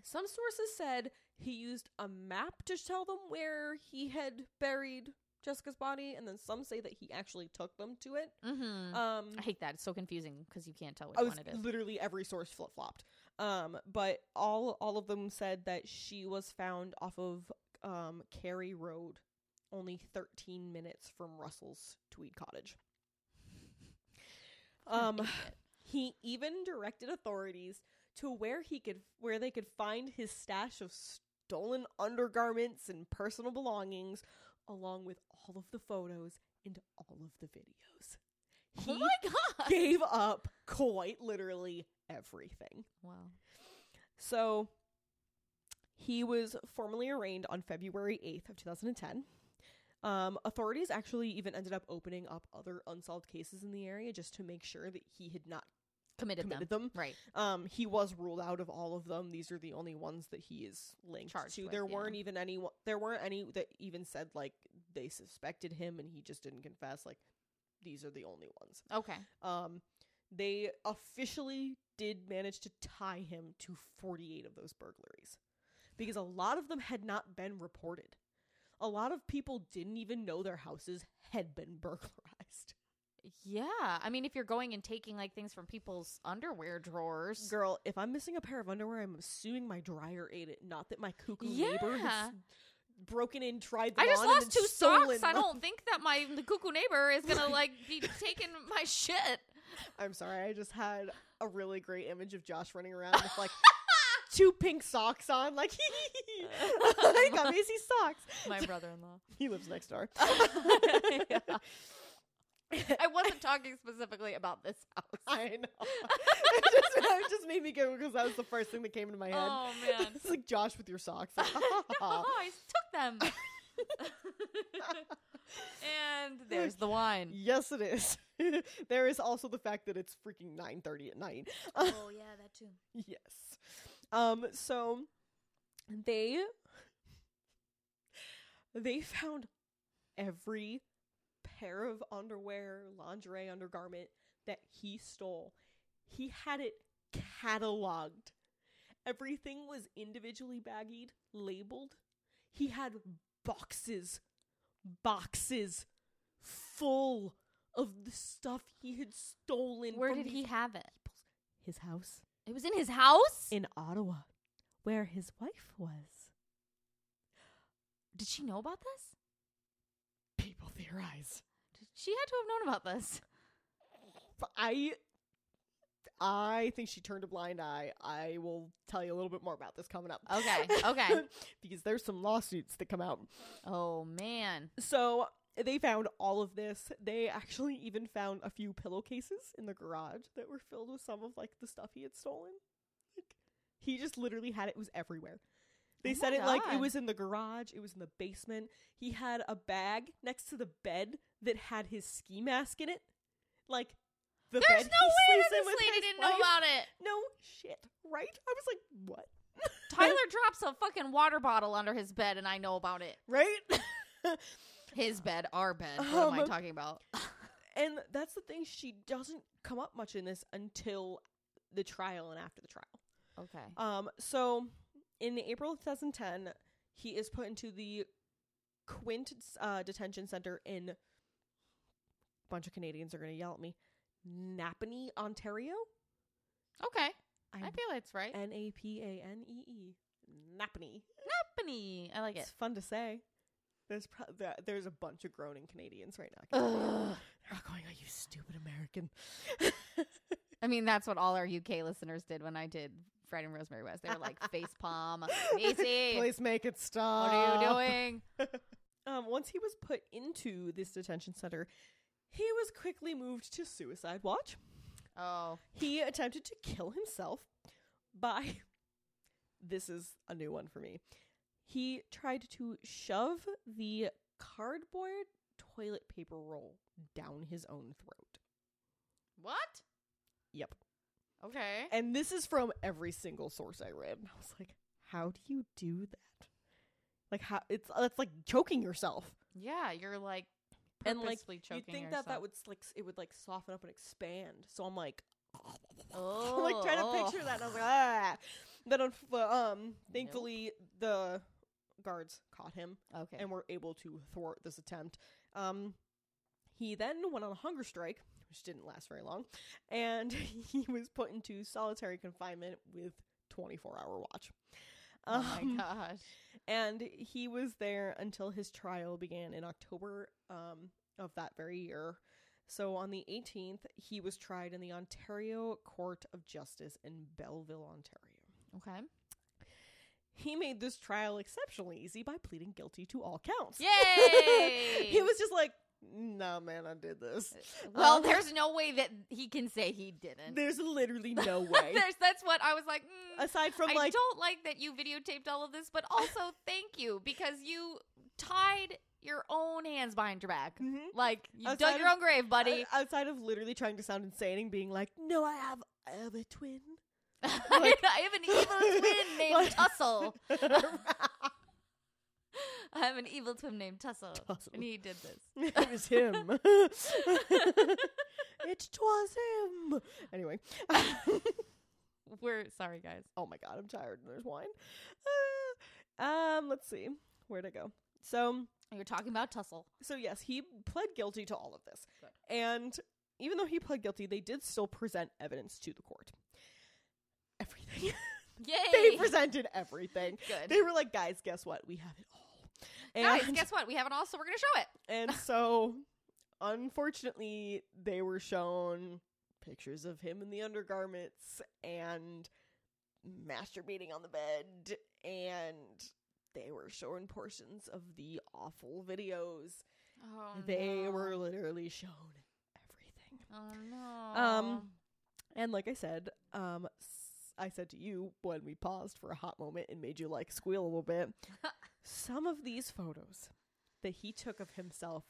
some sources said he used a map to tell them where he had buried Jessica's body, and then some say that he actually took them to it. Mm-hmm. Um, I hate that. It's so confusing because you can't tell which I was one it is. literally every source flip flopped. Um, but all all of them said that she was found off of um Cary Road, only thirteen minutes from Russell's Tweed Cottage. Um, he even directed authorities to where he could where they could find his stash of stolen undergarments and personal belongings, along with all of the photos and all of the videos. oh He my god. gave up quite literally everything. Wow. So he was formally arraigned on February 8th of 2010. Um, authorities actually even ended up opening up other unsolved cases in the area just to make sure that he had not Committed, committed them. them. Right. Um, he was ruled out of all of them. These are the only ones that he is linked Charged to. with, there yeah. weren't even any. There weren't any that even said like they suspected him and he just didn't confess. Like these are the only ones. Okay. Um, they officially did manage to tie him to 48 of those burglaries because a lot of them had not been reported. A lot of people didn't even know their houses had been burglarized. Yeah, I mean, if you're going and taking like things from people's underwear drawers, Girl, if I'm missing a pair of underwear, I'm assuming my dryer ate it, not that my cuckoo neighbor Yeah. has broken in, tried them I just lost two stolen socks. I don't think that my the cuckoo neighbor is gonna like be taking my shit. I'm sorry, I just had a really great image of Josh running around with like two pink socks on, like I got Macy socks. My brother-in-law. He lives next door. Yeah. I wasn't talking specifically about this house. I know. it, just, it just made me go because that was the first thing that came into my head. Oh man. it's like Josh with your socks. Like, oh, I took them. and there's the wine. yes, it is. there is also the fact that it's freaking nine thirty at night. Oh yeah, that too. yes. Um. So they they found every pair of underwear, lingerie, undergarment that he stole. He had it cataloged. Everything was individually baggied, labeled. He had boxes, boxes full of the stuff he had stolen. Where from did he have it? His house It was in his house. in Ottawa, where his wife was. Did she know about this? People theorize. She had to have known about this. I I think she turned a blind eye. I will tell you a little bit more about this coming up. Okay, okay. because there's some lawsuits that come out. Oh man. So they found all of this. They actually even found a few pillowcases in the garage that were filled with some of like the stuff he had stolen. Like he just literally had it, it was everywhere. They Oh said it like it was in the garage, it was in the basement. He had a bag next to the bed that had his ski mask in it. Like the There's bed no he way that this lady didn't know about it. No shit, right? I was like, what? Tyler drops a fucking water bottle under his bed, and I know about it. right? His bed, our bed. What am I Um, talking about? And that's the thing, she doesn't come up much in this until the trial and after the trial. okay. Um, so in April of 2010, he is put into the Quinte uh, detention center in. A bunch of Canadians are going to yell at me. Napanee, Ontario. Okay. I I'm feel it's right. N A P A N E E. Napanee. Company. I like it. It's fun to say. There's pro- there- there's a bunch of groaning Canadians right now. Ugh. They're all going, "Are you stupid American?" I mean, that's what all our UK listeners did when I did Fred and Rosemary West. They were like face palm. Macy, Please make it stop. what are you doing? Um, once he was put into this detention center, he was quickly moved to suicide watch. Oh, He attempted to kill himself by. This is a new one for me. He tried to shove the cardboard toilet paper roll down his own throat. what? Yep. Okay. And this is from every single source I read. I was like, how do you do that? Like how it's that's like choking yourself. Yeah, you're like And, like, purposely You'd think yourself. that that would like it would like soften up and expand. So I'm like, Oh, I'm like trying to oh. picture that. And I was like, ah. Then unf- um, thankfully the guards caught him Okay. and were able to thwart this attempt. Um, he then went on a hunger strike, which didn't last very long, and he was put into solitary confinement with 24 hour watch. oh my Um, gosh. and he was there until his trial began in October um, of that very year. So on the 18th, he was tried in the Ontario Court of Justice in Belleville, Ontario. Okay. He made this trial exceptionally easy by pleading guilty to all counts. Yay! he was just like, "No, man, I did this." Well, Um, there's no way that he can say he didn't. There's literally no way. there's that's what I was like. mm, Aside from like I like, don't like that you videotaped all of this, but also thank you because you tied your own hands behind your back. Mhm. Like you Outside dug your of- own grave, buddy. outside of literally trying to sound insane and being like, "No, I have, I have a twin." I have an evil twin named Tussle. I have an evil twin named Tussle, Tussle. and he did this. it was him. it was him. Anyway. We're sorry, guys. oh my god, I'm tired and there's wine. Uh, um, let's see. Where'd I go? So You're talking about Tussle. so yes, he pled guilty to all of this. Good. And even though he pled guilty, they did still present evidence to the court. Everything. Yay! they presented everything. Good. They were like, guys, guess what? We have it all. Guys, And, guess what? We have it all, so we're gonna show it. and so, unfortunately, they were shown pictures of him in the undergarments and masturbating on the bed, and they were shown portions of the awful videos. Oh they no. were literally shown everything. Oh no. Um, And like I said, um, s- I said to you when we paused for a hot moment and made you like squeal a little bit. some of these photos that he took of himself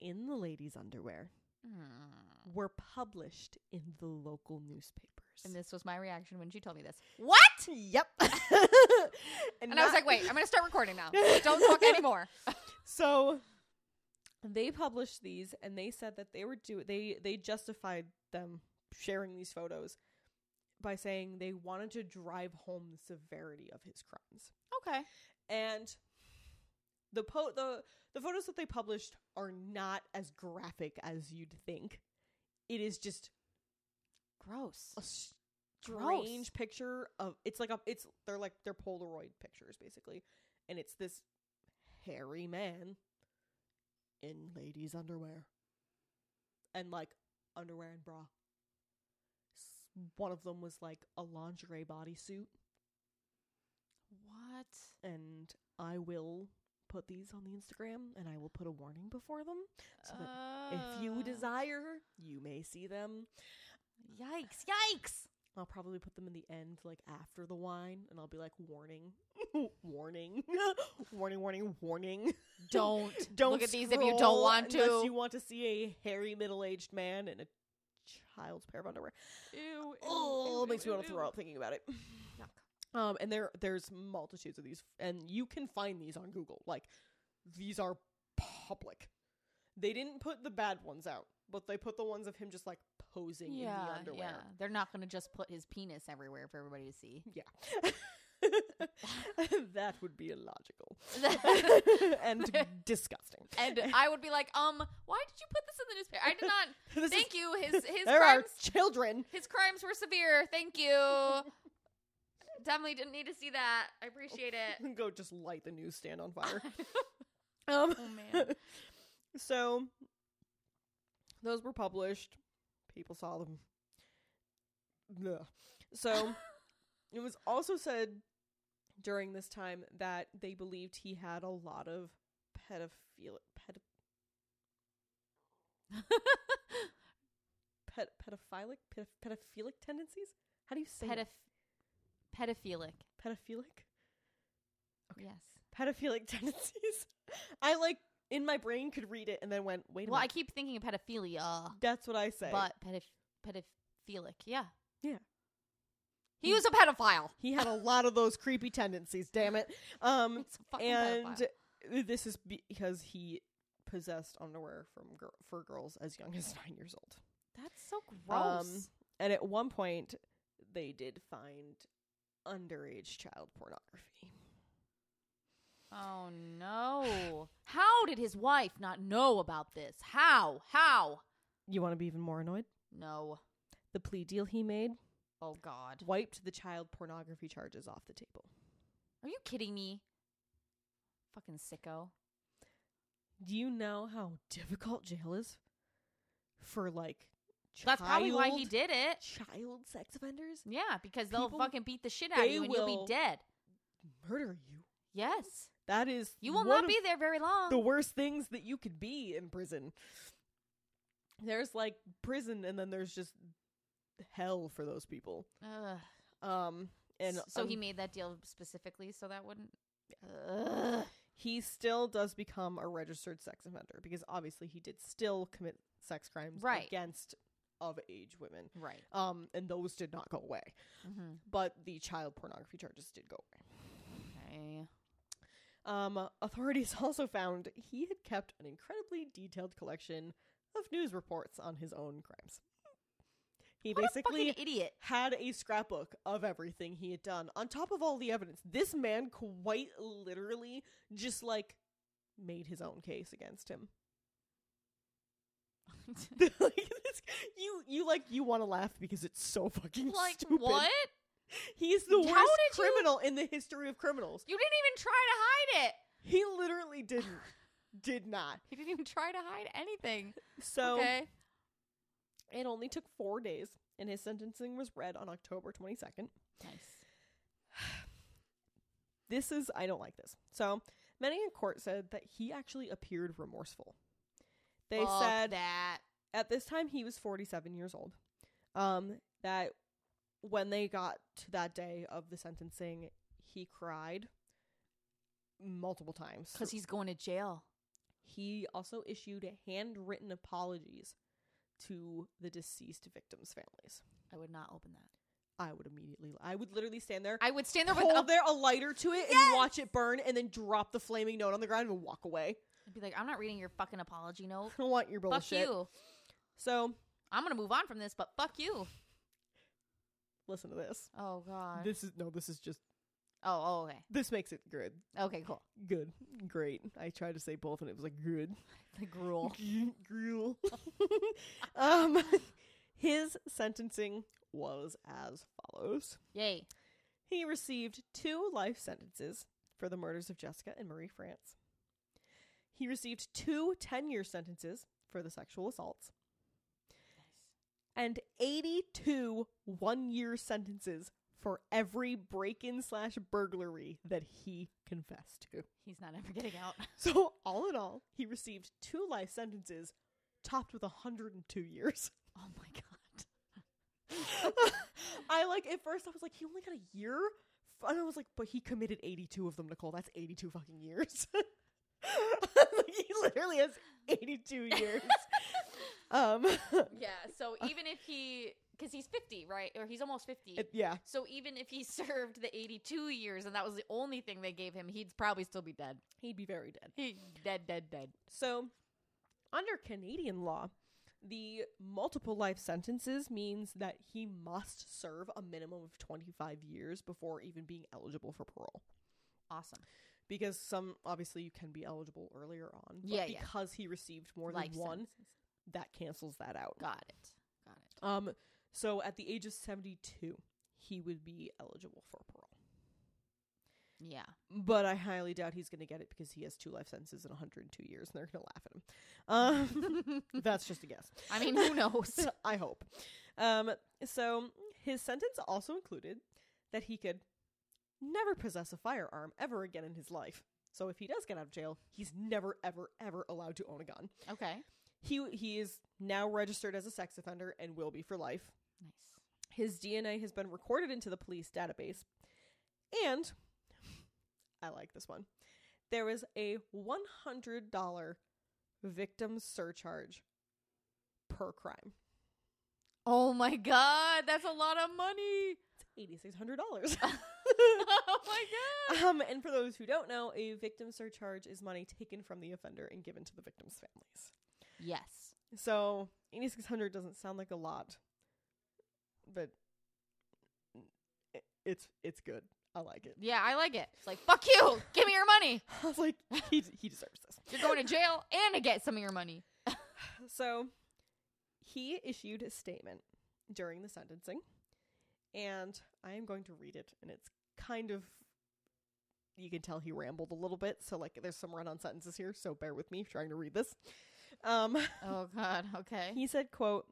in the ladies' underwear Mm. were published in the local newspapers. And this was my reaction when she told me this. What? yep. And I was like, wait, I'm gonna start recording now. Don't talk anymore. So they published these and they said that they were do they they justified them sharing these photos by saying they wanted to drive home the severity of his crimes. Okay. And the po- the the photos that they published are not as graphic as you'd think. It is just Gross. a strange picture of it's like a it's they're like they're Polaroid pictures basically, and it's this hairy man in ladies' underwear and like underwear and bra. S- One of them was like a lingerie bodysuit, What? and I will put these on the Instagram, and I will put a warning before them so that if you Uh, desire, you may see them. Yikes! Yikes! I'll probably put them in the end, like after the wine, and I'll be like, warning, warning, warning, warning, warning. Don't Don't look at these if you don't want to. Unless you want to see a hairy middle-aged man in a child's pair of underwear. Ew, Oh, it makes me want to throw up thinking about it. Um, and there, there's multitudes of these, and you can find these on Google. Like, these are public. They didn't put the bad ones out, but they put the ones of him just like posing in the underwear. yeah. They're not gonna just put his penis everywhere for everybody to see. Yeah. that would be illogical and disgusting. and I would be like, um, why did you put this in the newspaper? I did not. This Thank is- you. His his there crimes are children. his crimes were severe. Thank you. Definitely didn't need to see that. I appreciate it. Go just light the newsstand on fire. um, Oh, man. so those were published. People saw them. Ugh. So it was also said during this time that they believed he had a lot of pedophilic ped- ped- pedophilic ped- pedophilic tendencies. How do you say that? Pedoph- pedophilic. pedophilic? Okay. Yes. Pedophilic tendencies. I like in my brain could read it and then went, wait a Well, I keep thinking of pedophilia, That's what I say. but pedoph- pedophilic. Yeah. Yeah. He was a pedophile. he had a lot of those creepy tendencies. Damn it. Um, He's a fucking and pedophile. this is because he possessed underwear from gir- for girls as young as nine years old. That's so gross. Um, and at one point, they did find underage child pornography. oh no! How did his wife not know about this? How? How? You want to be even more annoyed? No. The plea deal he made Oh God. wiped the child pornography charges off the table. Are you kidding me? Fucking sicko. Do you know how difficult jail is for like That's probably why he did it. child sex offenders Yeah, because they'll People- fucking beat the shit out of they you and you'll will- be dead. murder you. Yes. That is You will one not of be there very long. the worst things that you could be in prison. There's like prison, and then there's just hell for those people. Ugh. Um, and so he um, made that deal specifically so that wouldn't. Ugh. he still does become a registered sex offender because obviously he did still commit sex crimes Right. against of age women. Right. Um, and those did not go away, Mm-hmm. but the child pornography charges did go away. Okay. Um, authorities also found he had kept an incredibly detailed collection of news reports on his own crimes. He What basically idiot. had a scrapbook of everything he had done on top of all the evidence. This man quite literally just like made his own case against him. like, this- you you like you want to laugh because it's so fucking like stupid. what? He's the How worst did you- criminal in the history of criminals. You didn't even try to hide it. He literally didn't. Did not. He didn't even try to hide anything. So okay. it only took four days, and his sentencing was read on October twenty second. Nice. This is I don't like this. So many in court said that he actually appeared remorseful. They Fuck said that. at this time he was 47 years old. Um, that when they got to that day of the sentencing, he cried multiple times. Because he's going to jail. he also issued handwritten apologies to the deceased victims' families. I would not open that. I would immediately, I would literally stand there, I would stand there with hold a, there a lighter to it, Yes! and watch it burn, and then drop the flaming note on the ground and walk away. I'd be like, I'm not reading your fucking apology note. I don't want your bullshit. Fuck you. So I'm gonna move on from this, but fuck you. listen to this. Oh god. This is no, this is just oh, oh, okay. this makes it good. Okay, cool. Good. Great. I tried to say both and it was like good. The gruel. Gruel. um his sentencing was as follows. Yay. He received two life sentences for the murders of Jessica and Marie France. He received two 10 year sentences for the sexual assaults and 82 one year sentences for every break in slash burglary that he confessed to. He's not ever getting out. So, all in all, he received two life sentences topped with 102 years. Oh my god. I like at first I was like, he only got a year, and I was like, but he committed eighty-two of them, Nicole. That's eighty-two fucking years. like, he literally has eighty-two years. um, Yeah, so even if he cuz he's 50, right? Or he's almost 50. it- yeah, so even if he served the 82 years and that was the only thing they gave him, he'd probably still be dead. he'd be very dead. He dead dead dead. So, under Canadian law, the multiple life sentences means that he must serve a minimum of twenty-five years before even being eligible for parole. Awesome. Because some obviously you can be eligible earlier on. But Yeah, yeah. because he received more Life than one, sentences. that cancels that out. Got it. Got it. Um so at the age of 72, he would be eligible for parole. Yeah. But I highly doubt he's going to get it because he has two life sentences in 102 years and they're going to laugh at him. Um that's just a guess. I mean, who knows? I hope. Um so his sentence also included that he could never possess a firearm ever again in his life. So if he does get out of jail, he's never ever ever allowed to own a gun. okay. He he is now registered as a sex offender and will be for life. Nice. His DNA has been recorded into the police database. And I like this one. There was a $100 victim surcharge per crime. Oh my god, that's a lot of money. It's $8600. oh my god. um and for those who don't know, a victim surcharge is money taken from the offender and given to the victim's families. Yes. So, 8600 doesn't sound like a lot. But i- it's it's good. I like it. Yeah, I like it. It's like, fuck you. Give me your money. I was like, he he deserves this. You're going to jail and to get some of your money. So he issued a statement during the sentencing, and I am going to read it, and it's kind of you can tell he rambled a little bit, so like there's some run on sentences here, so bear with me trying to read this. Um Oh god. Okay. he said, quote,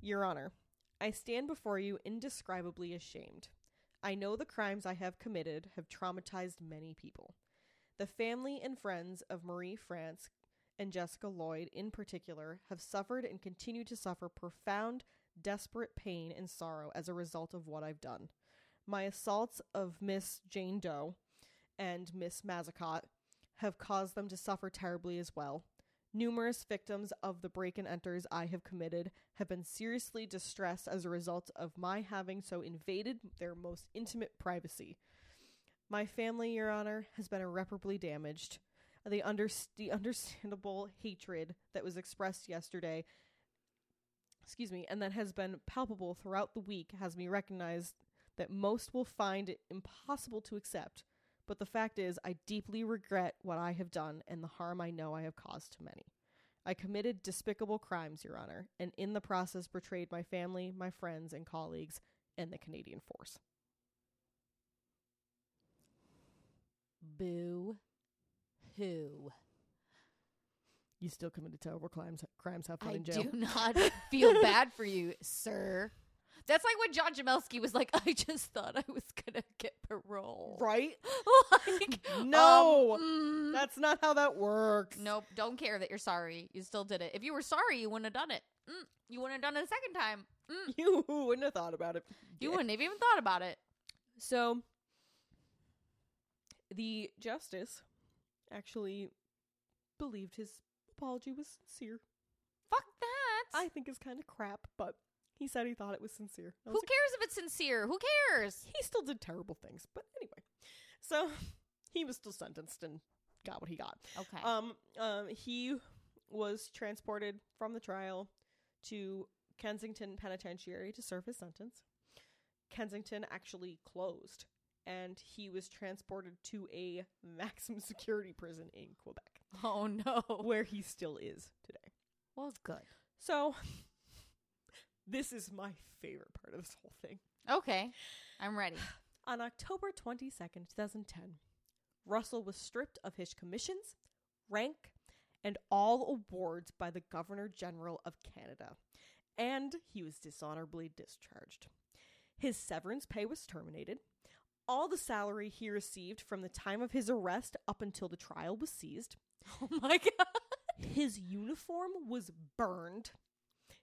Your Honor, I stand before you indescribably ashamed. I know the crimes I have committed have traumatized many people. The family and friends of Marie France and Jessica Lloyd, in particular, have suffered and continue to suffer profound, desperate pain and sorrow as a result of what I've done. My assaults of Miss Jane Doe and Miss Massicotte have caused them to suffer terribly as well. Numerous victims of the break and enters I have committed have been seriously distressed as a result of my having so invaded their most intimate privacy. My family, Your Honor, has been irreparably damaged. The, under- the understandable hatred that was expressed yesterday, excuse me, and that has been palpable throughout the week has me recognized that most will find it impossible to accept. But the fact is, I deeply regret what I have done and the harm I know I have caused to many. I committed despicable crimes, Your Honor, and in the process betrayed my family, my friends, and colleagues, and the Canadian force. Boo. Who? You still committed terrible crimes. Crimes have fun I in jail. I do not feel bad for you, sir. That's like when John Jamelske was like, I just thought I was gonna get parole. Right? like, No, um, mm, that's not how that works. nope. Don't care that you're sorry. You still did it. If you were sorry, you wouldn't have done it. Mm, you wouldn't have done it a second time. Mm, You wouldn't have thought about it. you wouldn't have even thought about it. So, the justice actually believed his apology was sincere. Fuck that. I think is kind of crap, but he said he thought it was sincere. I Who was like, cares if it's sincere? Who cares? he still did terrible things, but anyway. So he was still sentenced and got what he got. Okay. Um, um, he was transported from the trial to Kingston Penitentiary to serve his sentence. Kingston actually closed, and he was transported to a maximum security prison in Quebec, oh no. where he still is today. Well, it's good. So, this is my favorite part of this whole thing. Okay. I'm ready. On October 22nd, 2010, Russell was stripped of his commissions, rank, and all awards by the Governor General of Canada, and he was dishonorably discharged. His severance pay was terminated. All the salary he received from the time of his arrest up until the trial was seized. Oh my god. His uniform was burned.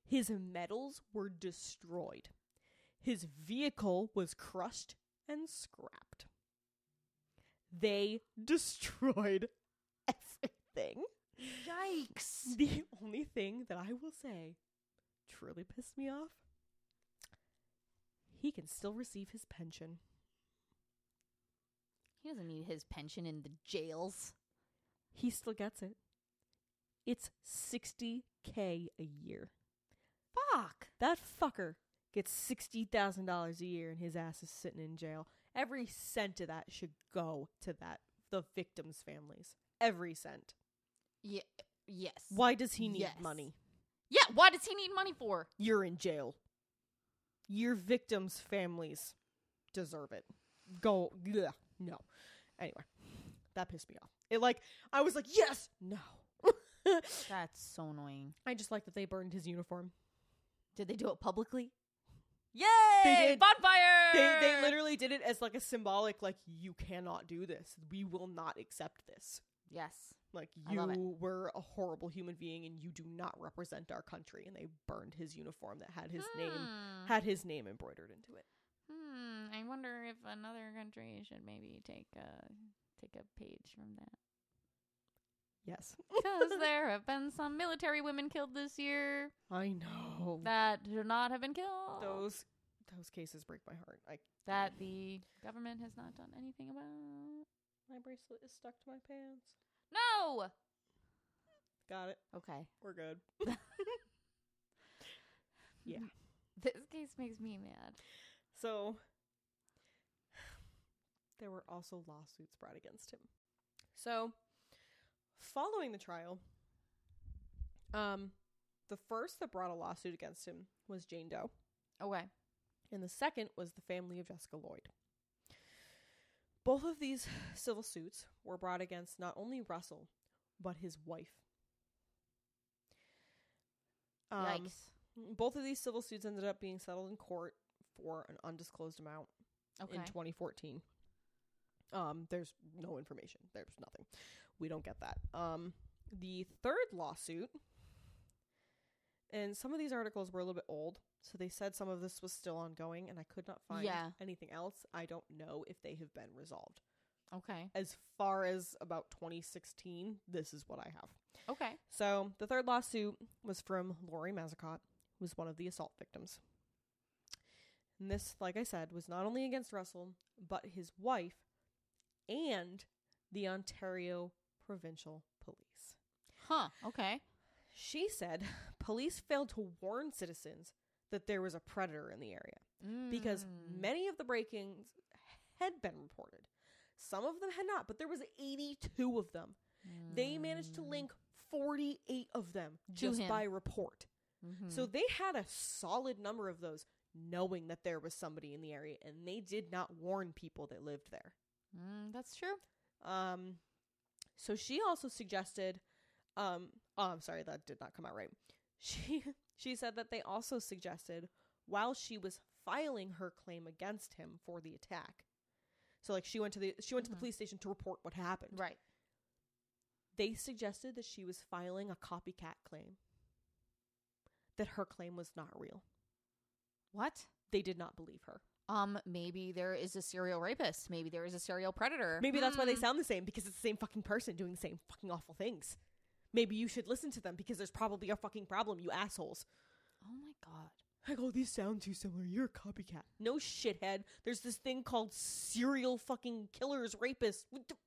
His medals were destroyed. His vehicle was crushed and scrapped. They destroyed everything. Yikes. The only thing that I will say truly pissed me off he can still receive his pension. He doesn't need his pension in the jails. He still gets it. It's 60k a year. Fuck. That fucker gets $60,000 a year and his ass is sitting in jail. Every cent of that should go to that the victims' families. Every cent. Yeah. Yes. Why does he need Yes. money? Yeah. why does he need money for? You're in jail. Your victims' families deserve it. Go. Ugh, no. Anyway, that pissed me off. It like I was like, yes, no. That's so annoying. I just like that they burned his uniform. Did they do it publicly? Yay! did. Bonfire! They they literally did it as like a symbolic like you cannot do this. We will not accept this. Yes. Like I love it. you were a horrible human being and you do not represent our country and they burned his uniform that had his name Hmm. had his name embroidered into it. Hmm. I wonder if another country should maybe take a take a page from that. Yes. Because there have been some military women killed this year I know. that should not have been killed. those those cases break my heart. I that the government has not done anything about. my bracelet is stuck to my pants. No. Got it. Okay. We're good. Yeah. This case makes me mad. So there were also lawsuits brought against him. So following the trial, um the first that brought a lawsuit against him was Jane Doe, Okay. and the second was the family of Jessica Lloyd. Both of these civil suits were brought against not only Russell, but his wife. Um, Yikes. both of these civil suits ended up being settled in court for an undisclosed amount Okay. in 2014. Um, there's no information. There's nothing. We don't get that. Um, the third lawsuit, and some of these articles were a little bit old, so they said some of this was still ongoing, and I could not find Yeah. anything else. I don't know if they have been resolved. okay. As far as about 2016, this is what I have. Okay. So the third lawsuit was from Laurie Massicotte, who was one of the assault victims. And this, like I said, was not only against Russell, but his wife and the Ontario Provincial Police. Huh. Okay. She said police failed to warn citizens that there was a predator in the area because Mm. many of the break-ins had been reported. Some of them had not, but there was 82 of them. They managed to Mm. link 48 of them To just him. by report. Mhm. So they had a solid number of those knowing that there was somebody in the area and they did not warn people that lived there. Mm, that's true. Um so she also suggested um oh I'm sorry that did not come out right. She she said that they also suggested while she was filing her claim against him for the attack. So like she went to the she went to Mhm. the police station to report what happened. Right. They suggested that she was filing a copycat claim. That her claim was not real. What? They did not believe her. Um, maybe there is a serial rapist. Maybe there is a serial predator. Maybe that's why they Hmm. sound the same because it's the same fucking person doing the same fucking awful things. Maybe you should listen to them because there's probably a fucking problem, you assholes. Oh my god. Like, oh, these sound too similar. You're a copycat. No shithead. There's this thing called serial fucking killers, rapists. What the-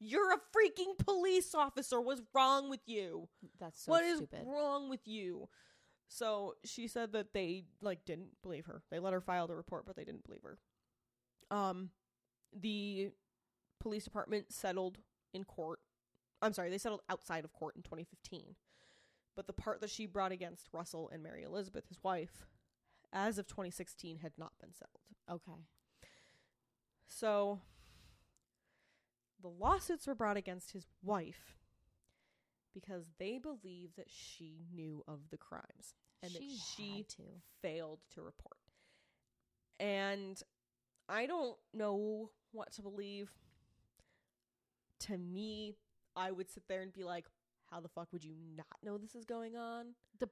You're a freaking police officer. What's wrong with you? That's so What is stupid. wrong with you? So she said that they like didn't believe her. They let her file the report, but they didn't believe her. Um, the police department settled in court. I'm sorry, they settled outside of court in 2015. But the part that she brought against Russell and Mary Elizabeth, his wife, as of 2016, had not been settled. Okay. So the lawsuits were brought against his wife because they believe that she knew of the crimes and that she she to. failed to report. And I don't know what to believe. To me, I would sit there and be like, how the fuck would you not know this is going on? The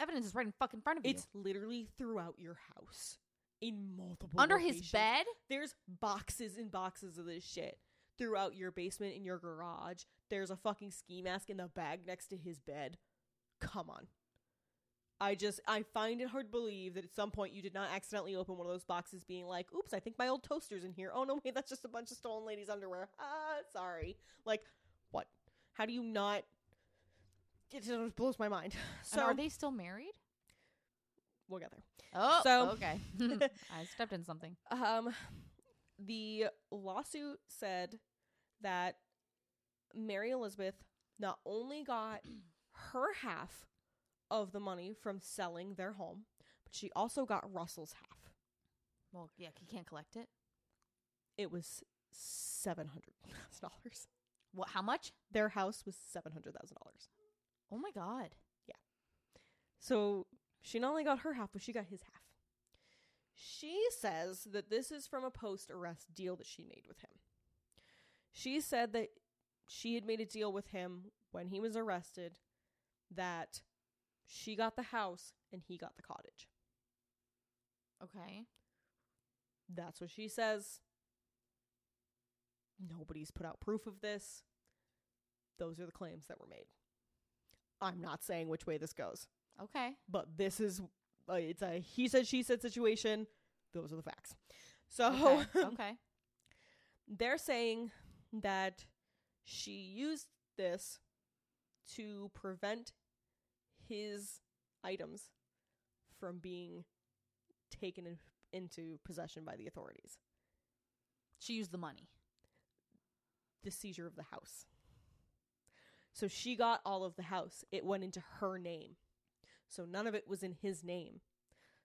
evidence is right in fucking front of you. It's literally throughout your house in multiple. Under his bed. There's boxes and boxes of this shit throughout your basement in your garage. There's a fucking ski mask in the bag next to his bed. Come on. I just I find it hard to believe that at some point you did not accidentally open one of those boxes being like, "Oops, I think my old toaster's in here." Oh no, wait, that's just a bunch of stolen ladies' underwear. Ah, sorry. Like, what? How do you not? It just blows my mind. So So are they still married? we'll get there. Oh, So- okay. I stepped in something. Um, the lawsuit said that Mary Elizabeth not only got her half of the money from selling their home, but she also got Russell's half. Well, yeah, he can't collect it. It was seven hundred thousand dollars. What? How much? Their house was seven hundred thousand dollars. Oh my god. Yeah. So she not only got her half, but she got his half. She says that this is from a post arrest deal that she made with him. She said that she had made a deal with him when he was arrested that she got the house and he got the cottage. Okay. That's what she says. Nobody's put out proof of this. Those are the claims that were made. I'm not saying which way this goes. Okay. but this is uh, it's a he said she said situation those are the facts so Okay. okay. they're saying that she used this to prevent his items from being taken in, into possession by the authorities. She used the money. the seizure of the house. So she got all of the house. It went into her name. So none of it was in his name.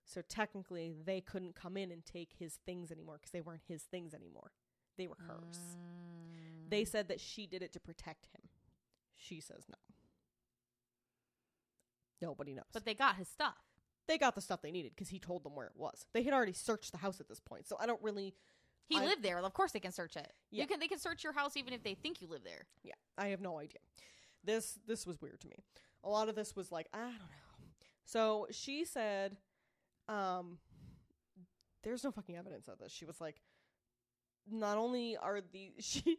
So technically they couldn't come in and take his things anymore because they weren't his things anymore. They were hers. Mm. They said that she did it to protect him she says no nobody knows But they got his stuff. they got the stuff they needed because he told them where it was they had already searched the house at this point so i don't really He I- lived there. Of course they can search it. Yeah. You can they can search your house even if they think you live there. Yeah, I have no idea. This this was weird to me. A lot of this was like, I don't know. So she said, um, there's no fucking evidence of this. She was like, not only are the she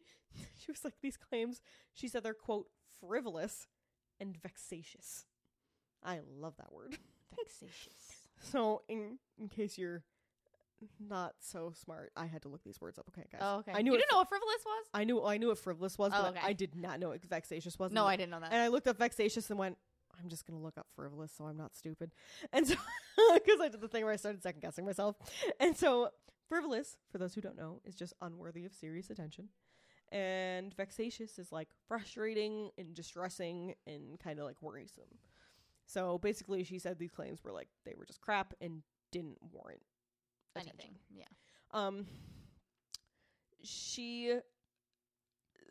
she was like these claims, she said they're quote frivolous and vexatious. I love that word. Vexatious. So in in case you're not so smart, I had to look these words up. Okay, guys. Oh, okay. I knew you didn't know what frivolous was? I knew I knew what frivolous was, Oh, but okay. I did not know what vexatious was. No, I didn't know that. and I looked up vexatious and went, I'm just gonna look up frivolous, so I'm not stupid. And so, because I did the thing where I started second guessing myself, and so frivolous, for those who don't know, is just unworthy of serious attention, And vexatious is like frustrating and distressing and kind of like worrisome. So basically, she said these claims were like they were just crap and didn't warrant attention. Anything. Yeah. Um, she,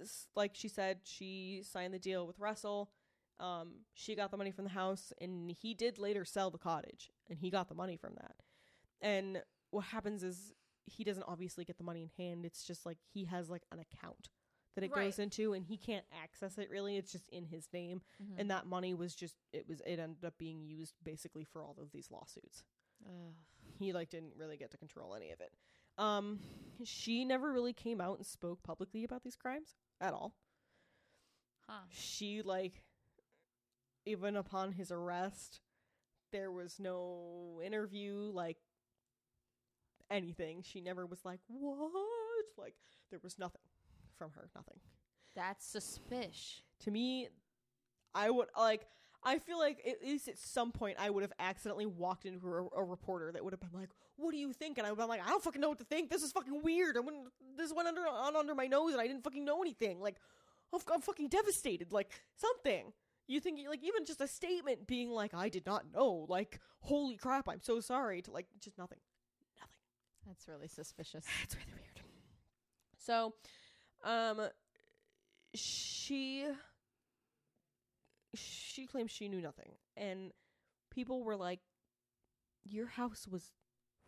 s- like she said, she signed the deal with Russell. Um, she got the money from the house, and he did later sell the cottage, and he got the money from that. And what happens is he doesn't obviously get the money in hand. It's just like he has like an account that it Right. goes into, and he can't access it really. It's just in his name, Mhm. and that money was just it was it ended up being used basically for all of these lawsuits Ugh. he like didn't really get to control any of it. Um, she never really came out and spoke publicly about these crimes at all. Huh. She like even upon his arrest, there was no interview like anything. She never was like, "What?" Like there was nothing from her, nothing. That's suspicious. To me, I would like. I feel like at least at some point I would have accidentally walked into a, a reporter that would have been like, "What do you think?" And I would have been like, "I don't fucking know what to think. This is fucking weird. I wouldn't, this went under on under my nose, and I didn't fucking know anything. Like, I'm, I'm fucking devastated. Like something. You think like even just a statement being like, "I did not know." Like, holy crap, I'm so sorry. To like just nothing. That's really suspicious. It's really weird. So, um, she she claims she knew nothing, and people were like, "Your house was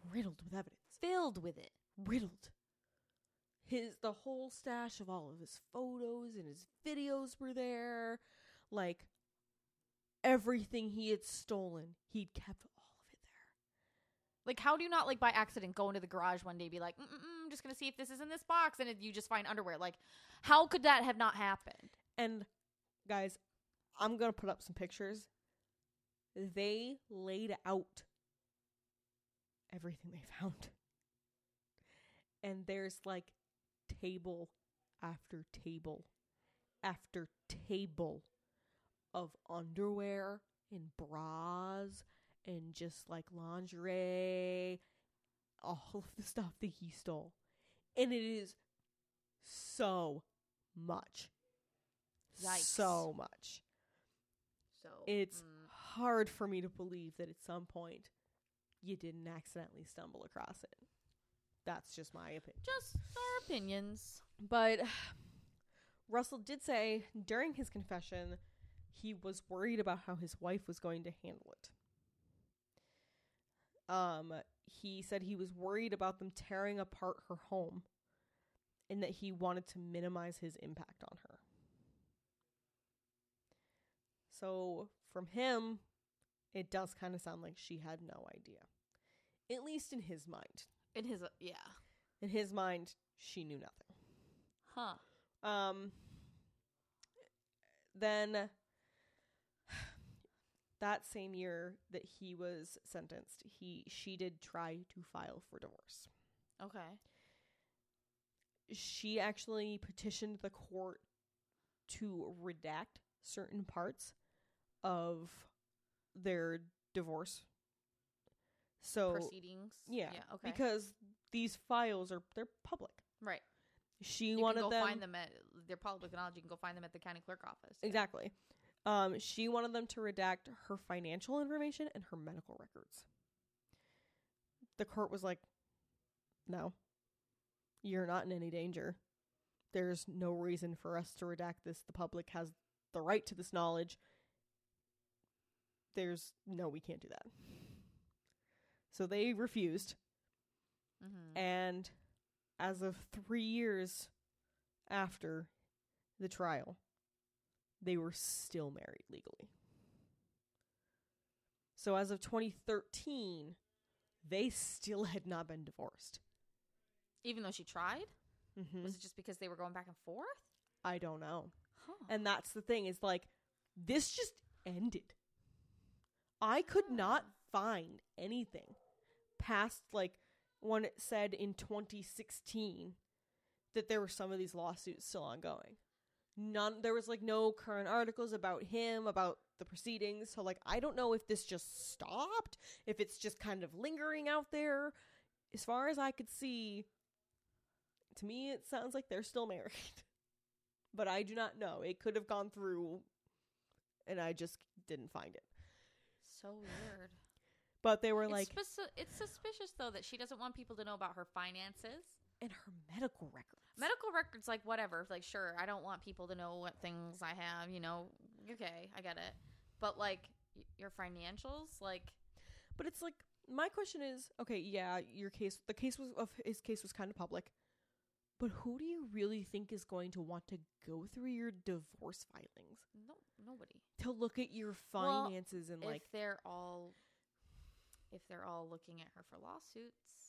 riddled with evidence, Filled with it. riddled." His the whole stash of all of his photos and his videos were there, like everything he had stolen, he'd kept all of it there. Like, how do you not, like, by accident go into the garage one day be like, Mm-mm, I'm just to see if this is in this box, and you just find underwear? Like, how could that have not happened? And guys, I'm gonna put up some pictures. They laid out everything they found. And there's like table after table after table of underwear and bras and just like lingerie, all of the stuff that he stole. And it is so much. Yikes. So much. So, It's mm, hard for me to believe that at some point you didn't accidentally stumble across it. That's just my opinion. just our opinions. But Russell did say during his confession he was worried about how his wife was going to handle it. Um he said he was worried about them tearing apart her home and that he wanted to minimize his impact on her. So, from him, it does kind of sound like she had no idea. At least in his mind. In his, uh, yeah. In his mind, she knew nothing. Huh. Um then that same year that he was sentenced, he she did try to file for divorce. Okay. She actually petitioned the court to redact certain parts of their divorce. So Proceedings. yeah, Okay. because these files are they're public. right. She You wanted can go them find them at, they're public knowledge. You can go find them at the county clerk office. Yeah. Exactly. Um, she wanted them to redact her financial information and her medical records. The court was like, no, you're not in any danger. There's no reason for us to redact this. The public has the right to this knowledge. There's no, we can't do that. So they refused. Mhm. And as of three years after the trial, they were still married legally. So as of 2013, they still had not been divorced. Even though she tried? Mm-hmm. Was it just because they were going back and forth? I don't know. Huh. And that's the thing is like, this just ended. I could not find anything past like when it said in 2016 that there were some of these lawsuits still ongoing. None there was like no current articles about him about the proceedings. So like I don't know if this just stopped, if it's just kind of lingering out there. As far as I could see, to me it sounds like they're still married. but I do not know. It could have gone through, and I just didn't find it. So weird. But they were It's, like, speci- it's suspicious though that she doesn't want people to know about her finances. And her medical records. Medical records, like whatever. Like, sure, I don't want people to know what things I have. You know, okay, I get it. But like y- your financials, like, But it's like my question is, okay, yeah, your case, the case was of his case was kind of public, but who do you really think is going to want to go through your divorce filings no, nobody. to look at your Well, finances and like, if they're all, if they're all looking at her for lawsuits,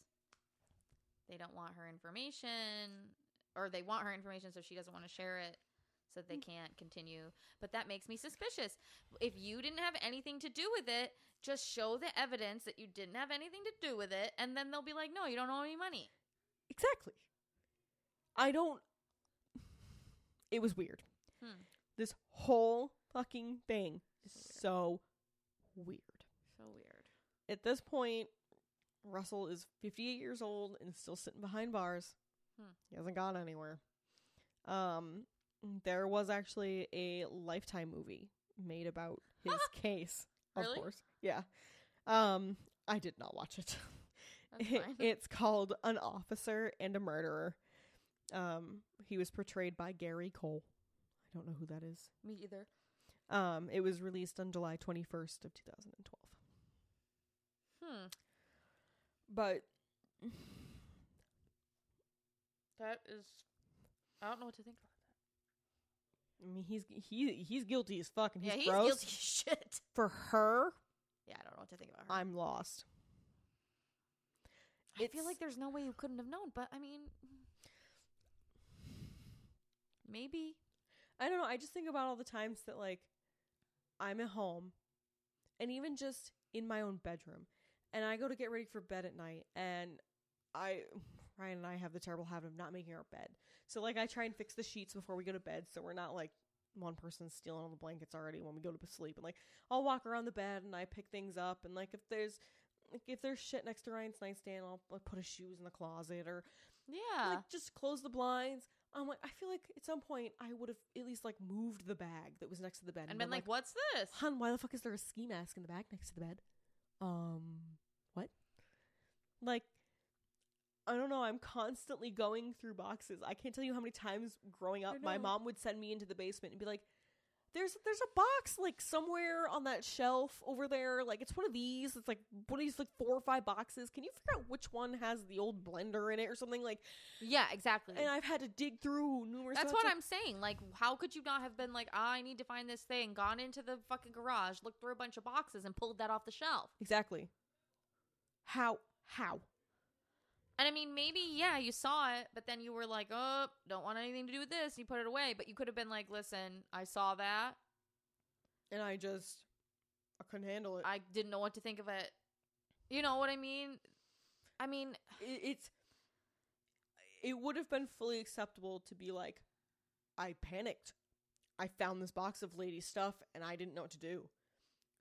they don't want her information, or they want her information so she doesn't want to share it. So they Mm. can't continue. But that makes me suspicious. If you didn't have anything to do with it, just show the evidence that you didn't have anything to do with it, and then they'll be like, no, you don't owe any money. exactly. I don't. It was weird. Hmm. This whole fucking thing is so weird. So weird. At this point, Russell is 58 years old and still sitting behind bars. Hmm. He hasn't gone anywhere. Um, there was actually a Lifetime movie made about his case. Of Really? course, yeah. Um, I did not watch it. It- it's called An Officer and a Murderer. Um, he was portrayed by Gary Cole. I don't know who that is. me either. Um, it was released on July 21st of 2012. Hmm. But That is. I don't know what to think about that. I mean, he's he he's guilty as fuck, and that. he's yeah, he's gross. guilty as shit. For her, Yeah, I don't know what to think about her. I'm lost. I feel like there's no way you couldn't have known, but I mean, maybe. I don't know. I just think about all the times that like I'm at home, and even just in my own bedroom, and I go to get ready for bed at night, and I Ryan and I have the terrible habit of not making our bed. So like I try and fix the sheets before we go to bed, so we're not like one person stealing all the blankets already when we go to sleep. And like I'll walk around the bed and I pick things up, and like if there's like if there's shit next to Ryan's nightstand, I'll like, put his shoes in the closet or Yeah. like just close the blinds. I'm like, I feel like at some point I would have at least like moved the bag that was next to the bed and been like, "What's this?" "Hun, why the fuck is there a ski mask in the bag next to the bed?" Um? Like, I don't know. I'm constantly going through boxes. I can't tell you how many times growing up, my mom would send me into the basement and be like. There's there's a box like somewhere on that shelf over there. Like it's one of these. It's like one of these like four or five boxes. Can you figure out which one has the old blender in it or something? Like Yeah, exactly. and I've had to dig through numerous. That's what I'm saying. Like, how could you not have been like, "Ah, I need to find this thing, gone into the fucking garage, looked through a bunch of boxes, and pulled that off the shelf? exactly. How? How? And I mean, maybe, yeah, you saw it, but then you were like, oh, don't want anything to do with this. You put it away. But you could have been like, listen, I saw that. And I just, I couldn't handle it. I didn't know what to think of it. You know what I mean? I mean, it it's. It would have been fully acceptable to be like, I panicked. I found this box of lady stuff and I didn't know what to do.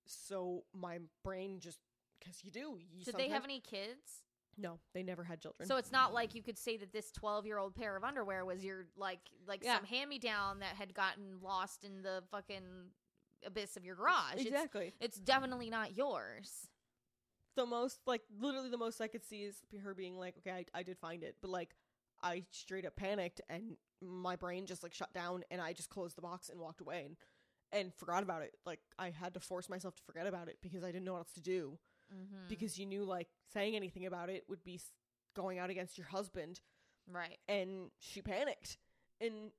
So my brain just, because you do. You did they have any kids? No, they never had children. So it's not like you could say that this 12 year old pair of underwear was your, like, like Yeah. some hand me down that had gotten lost in the fucking abyss of your garage. It's- exactly. It's, definitely not yours. the most like literally the most I could see is her being like, okay, I, I did find it, but like I straight up panicked and my brain just like shut down and I just closed the box and walked away and and forgot about it. Like I had to force myself to forget about it because I didn't know what else to do Mm-hmm. because you knew like saying anything about it would be going out against your husband right. and she panicked and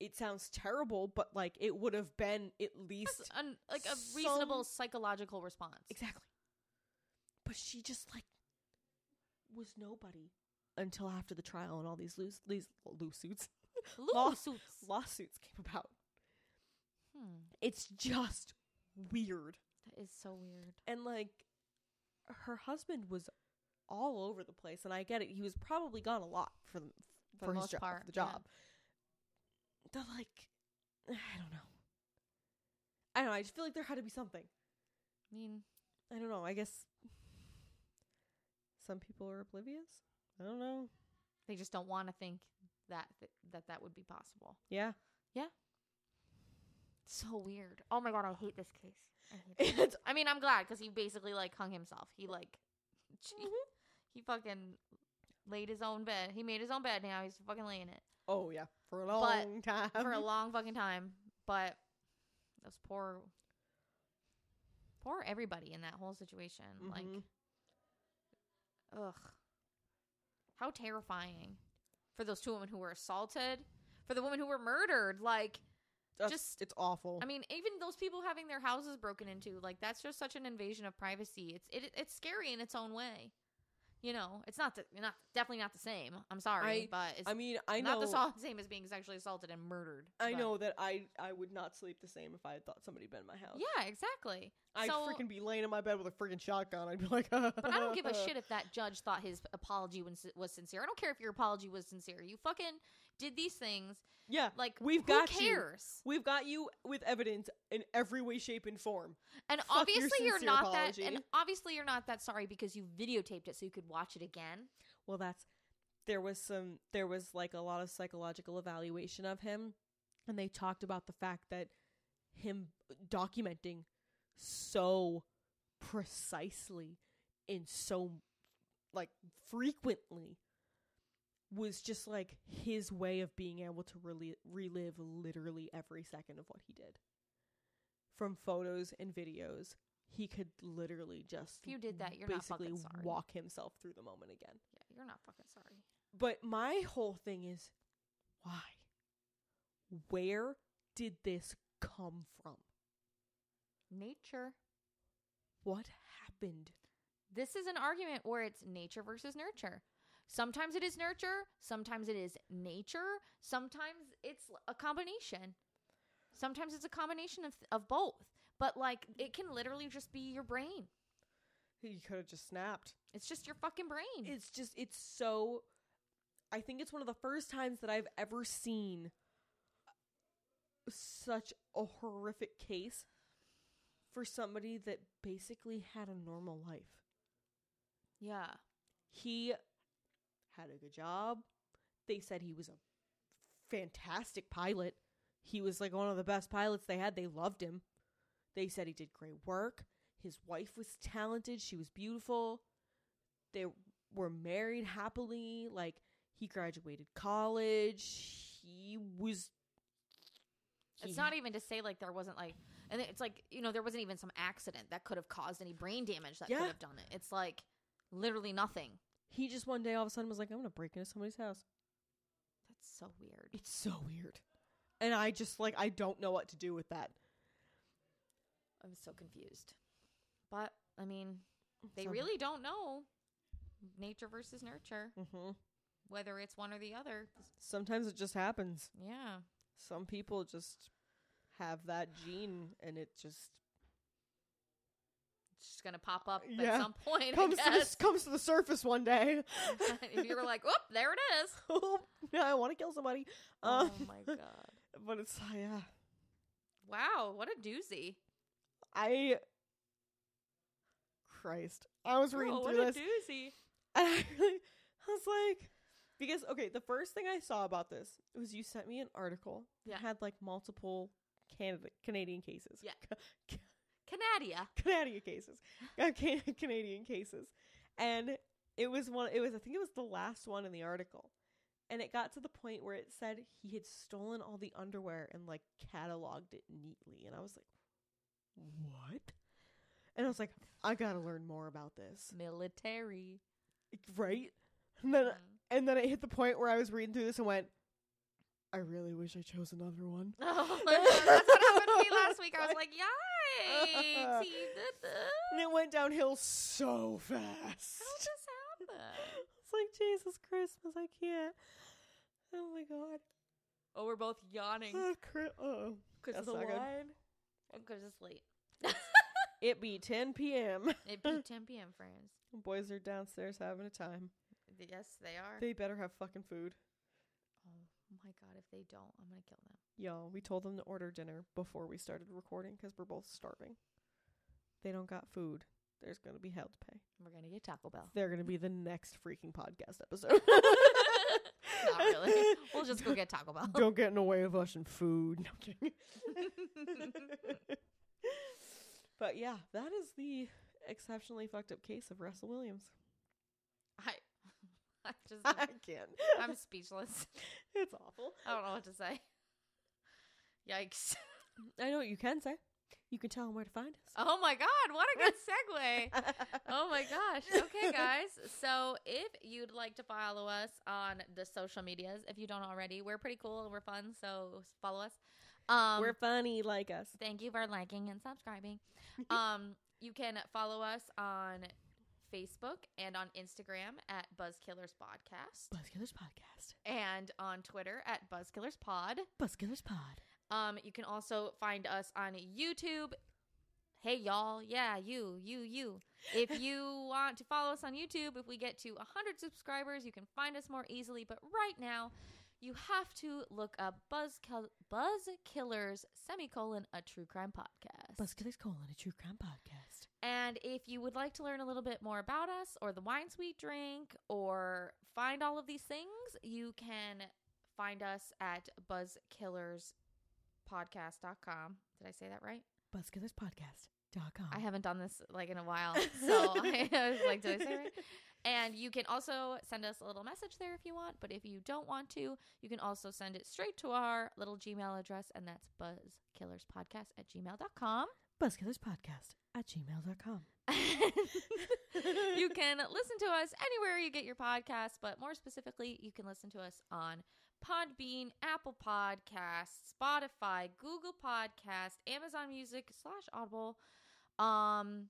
it sounds terrible but like it would have been at least un- like a some- reasonable psychological response. Exactly. But she just like was nobody until after the trial and all these loose these lawsuits Lawsuits. lawsuits came about. Hmm. It's just weird. Is so weird. And like her husband was all over the place and I get it. He was probably gone a lot for the, For for, the his job, part, the yeah. job. The like I don't know. I don't know. I just feel like there had to be something. I mean, I don't know. I guess some people are oblivious. I don't know. they just don't want to think that th- that that would be possible. Yeah. Yeah. So weird. Oh my god, I hate this case. I, hate. It's I mean, I'm glad because he basically like hung himself. He like, Mhm. he fucking laid his own bed. He made his own bed. Now he's fucking laying it oh yeah, for a long time. for a long fucking time. But those poor, poor everybody in that whole situation. Like, Mhm. ugh, how terrifying for those two women who were assaulted, for the women who were murdered. Like, That's- just- it's awful. I mean, even those people having their houses broken into, like that's just such an invasion of privacy. It's it, it's scary in its own way. You know, it's not the, not definitely not the same. I'm sorry, I- but it's I mean, I not know. Not the same as being sexually assaulted and murdered. I but- know that I I would not sleep the same if I had thought somebody had been in my house. Yeah, exactly. I'd so- freaking be laying in my bed with a freaking shotgun. I'd be like, But I don't give a shit if that judge thought his apology was, was sincere. I don't care if your apology was sincere. You fucking did these things. Yeah, Like, We've who got you. cares? we've got you with evidence in every way, shape, and form. And Fuck your obviously you're not apology. that. And obviously you're not that sorry because you videotaped it so you could watch it again. Well, that's there was some there was like a lot of psychological evaluation of him, and they talked about the fact that him documenting so precisely and so like frequently was just like his way of being able to really relive literally every second of what he did. From photos and videos, he could literally just If you did that, you're not basically fucking sorry. walk himself through the moment again. Yeah, you're not fucking sorry. But my whole thing is why? Where did this come from? Nature. What happened? This is an argument where it's nature versus nurture. Sometimes it is nurture, sometimes it is nature, sometimes it's a combination. Sometimes it's a combination of of both. But like it can literally just be your brain. He could have just snapped. It's just your fucking brain. It's just, it's so. I think it's one of the first times that I've ever seen such a horrific case for somebody that basically had a normal life. yeah. he had a good job. They said he was a fantastic pilot. He was like one of the best pilots they had. They loved him. They said he did great work. His wife was talented. She was beautiful. They were married happily. Like he graduated college. He was It's not even to say like there wasn't like and it's like, you know, there wasn't even some accident that could have caused any brain damage that Yeah. could have done it. It's like literally nothing. He just one day all of a sudden was like, I'm gonna break into somebody's house. That's so weird. It's so weird. And I just like I don't know what to do with that. I'm so confused. But I mean, they really don't know nature versus nurture, Mm-hmm. whether it's one or the other. Sometimes it just happens. Yeah. Some people just have that gene and it just Just gonna pop up Yeah. at some point. comes I to the, comes to the surface one day. if you were like, "Whoop, there it is." oh, yeah, I want to kill somebody. Uh, oh my god! But it's yeah. Wow, what a doozy! I Christ. I was reading what through a this doozy! and I really I was like because okay, the first thing I saw about this was you sent me an article Yeah. that had like multiple Canada Canadian cases. Yeah. Canadia. Canadian cases, uh, Can- Canadian cases, and it was one. It was I think it was the last one in the article, and it got to the point where it said he had stolen all the underwear and like cataloged it neatly, and I was like, what? And I was like, I gotta learn more about this, Military. right? And then Mm. and then it hit the point where I was reading through this and went, I really wish I chose another one. Oh that's what happened to me last week. I was like, yikes, he did this. And it went downhill so fast. How did this happen? It's like Jesus Christmas. I can't. Oh my god. Oh, we're both yawning Oh, cri- oh. because of the not good. wine. Oh, because it's late. It be 10 p.m. It be 10 p.m., friends. Boys are downstairs having a time. Yes, they are. They better have fucking food. My god, if they don't, I'm gonna kill them. Y'all, we told them to order dinner before we started recording because we're both starving. They don't got food. There's gonna be hell to pay. We're gonna get Taco Bell. They're gonna be the next freaking podcast episode. Not really. We'll just go get Taco Bell. Don't get in the way of us and food. No, I'm kidding. but yeah, that is the exceptionally fucked up case of Russell Williams. I, just, I can't. I'm speechless. It's awful. I don't know what to say. Yikes. I know what you can say. You can tell them where to find us. Oh my god, what a good segue. Oh my gosh. Okay, guys. So if you'd like to follow us on the social medias, if you don't already, we're pretty cool. We're fun. So follow us. Um, We're funny like us. thank you for liking and subscribing. um, you can follow us on Facebook and on Instagram at Buzzkillers Podcast Buzzkillers Podcast. and on Twitter at Buzzkillers Pod. Buzzkillers Pod. Um, you can also find us on YouTube. Hey y'all, yeah, you, you, you. If you want to follow us on YouTube, if we get to 100 subscribers, you can find us more easily. But right now, you have to look up Buzz Kill- Buzz Killers semicolon a true crime podcast. Buzzkillers colon a true crime podcast. And if you would like to learn a little bit more about us or the wines we drink or find all of these things, you can find us at buzzkillerspodcast.com. Did I say that right? Buzzkillerspodcast.com. I haven't done this like in a while. So I was like, did I say it right? And you can also send us a little message there if you want. But if you don't want to, you can also send it straight to our little Gmail address, and that's buzzkillerspodcast at gmail.com. Buzzkillerspodcast at gmail.com. you can listen to us anywhere you get your podcasts, but more specifically, you can listen to us on Podbean, Apple Podcasts, Spotify, Google Podcast, Amazon Music slash Audible, um,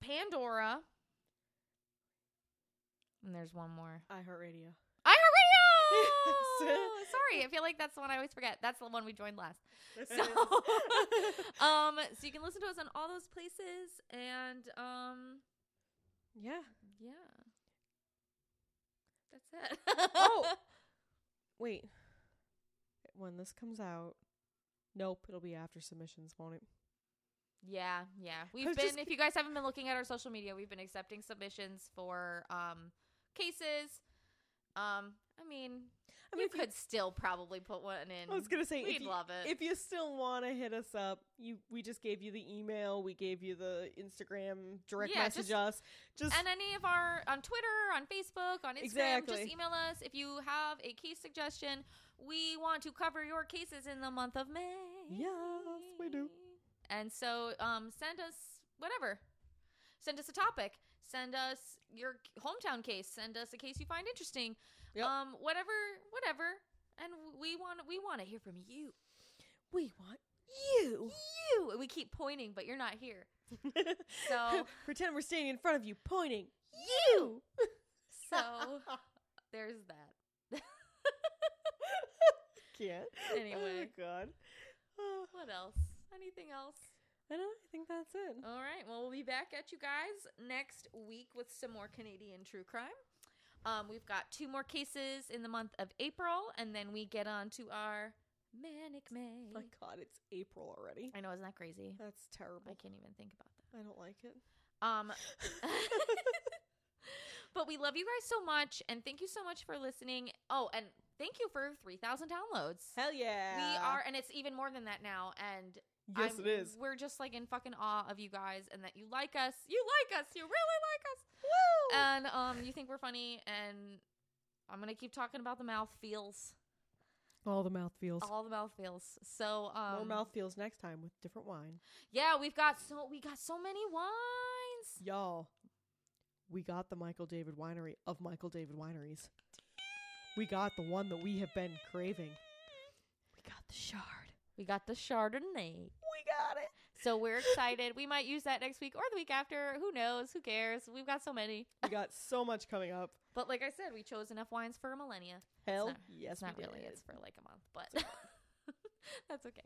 Pandora, and there's one more. iHeartRadio. Yes. Sorry, I feel like that's the one I always forget. That's the one we joined last. So, um, so you can listen to us on all those places, and um, yeah. yeah, that's it. Oh. Wait. When this comes out, nope, it'll be after submissions, won't it? yeah, yeah. We've been. If you guys haven't been looking at our social media, we've been accepting submissions for um cases. Um, I mean, you could still probably put one in. I was gonna say We'd if you, love it. if you still want to hit us up, you we just gave you the email, we gave you the Instagram direct Yeah, message just- us. Just and any of our on Twitter, on Facebook, on Instagram, Exactly. just email us if you have a case suggestion. We want to cover your cases in the month of May. Yes, we do. And so, um, send us whatever. Send us a topic. Send us your hometown case. Send us a case you find interesting. Yep. Um, whatever, whatever. And we want we want to hear from you. we want you. You. And We keep pointing, but you're not here. So- pretend we're standing in front of you, pointing. You. So there's that. Can't. Anyway. Oh, my God. Oh, What else? Anything else? I don't know. I think that's it. All right. Well, we'll be back at you guys next week with some more Canadian true crime. Um, we've got two more cases in the month of April, and then we get on to our manic May. My God, it's April already. I know, isn't that crazy? That's terrible. I can't even think about that. I don't like it. Um, but we love you guys so much, and thank you so much for listening. Oh, and thank you for three thousand downloads. Hell yeah. We are, and it's even more than that now. And Yes, I'm- it is. We're just like in fucking awe of you guys, and that you like us. You like us. You really like us. Woo! And um, you think we're funny. And I'm gonna keep talking about the mouth feels, All the mouth feels. all the mouth feels. So um, More mouth feels next time with different wine. Yeah, we've got so we got so many wines. Y'all, we got the Michael David Winery of Michael David Wineries. We got the one that we have been craving. We got the shard. We got the Chardonnay. We got it. So we're excited. we might use that next week or the week after. Who knows? Who cares? We've got so many. We got so much coming up. But like I said, we chose enough wines for a millennia. Hell, not- yes, It's not really. did. It's for like a month, but that's okay.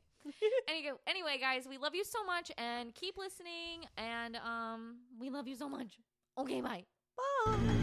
anyway, anyway, guys, we love you so much and keep listening. And um, we love you so much. Okay, bye. Bye.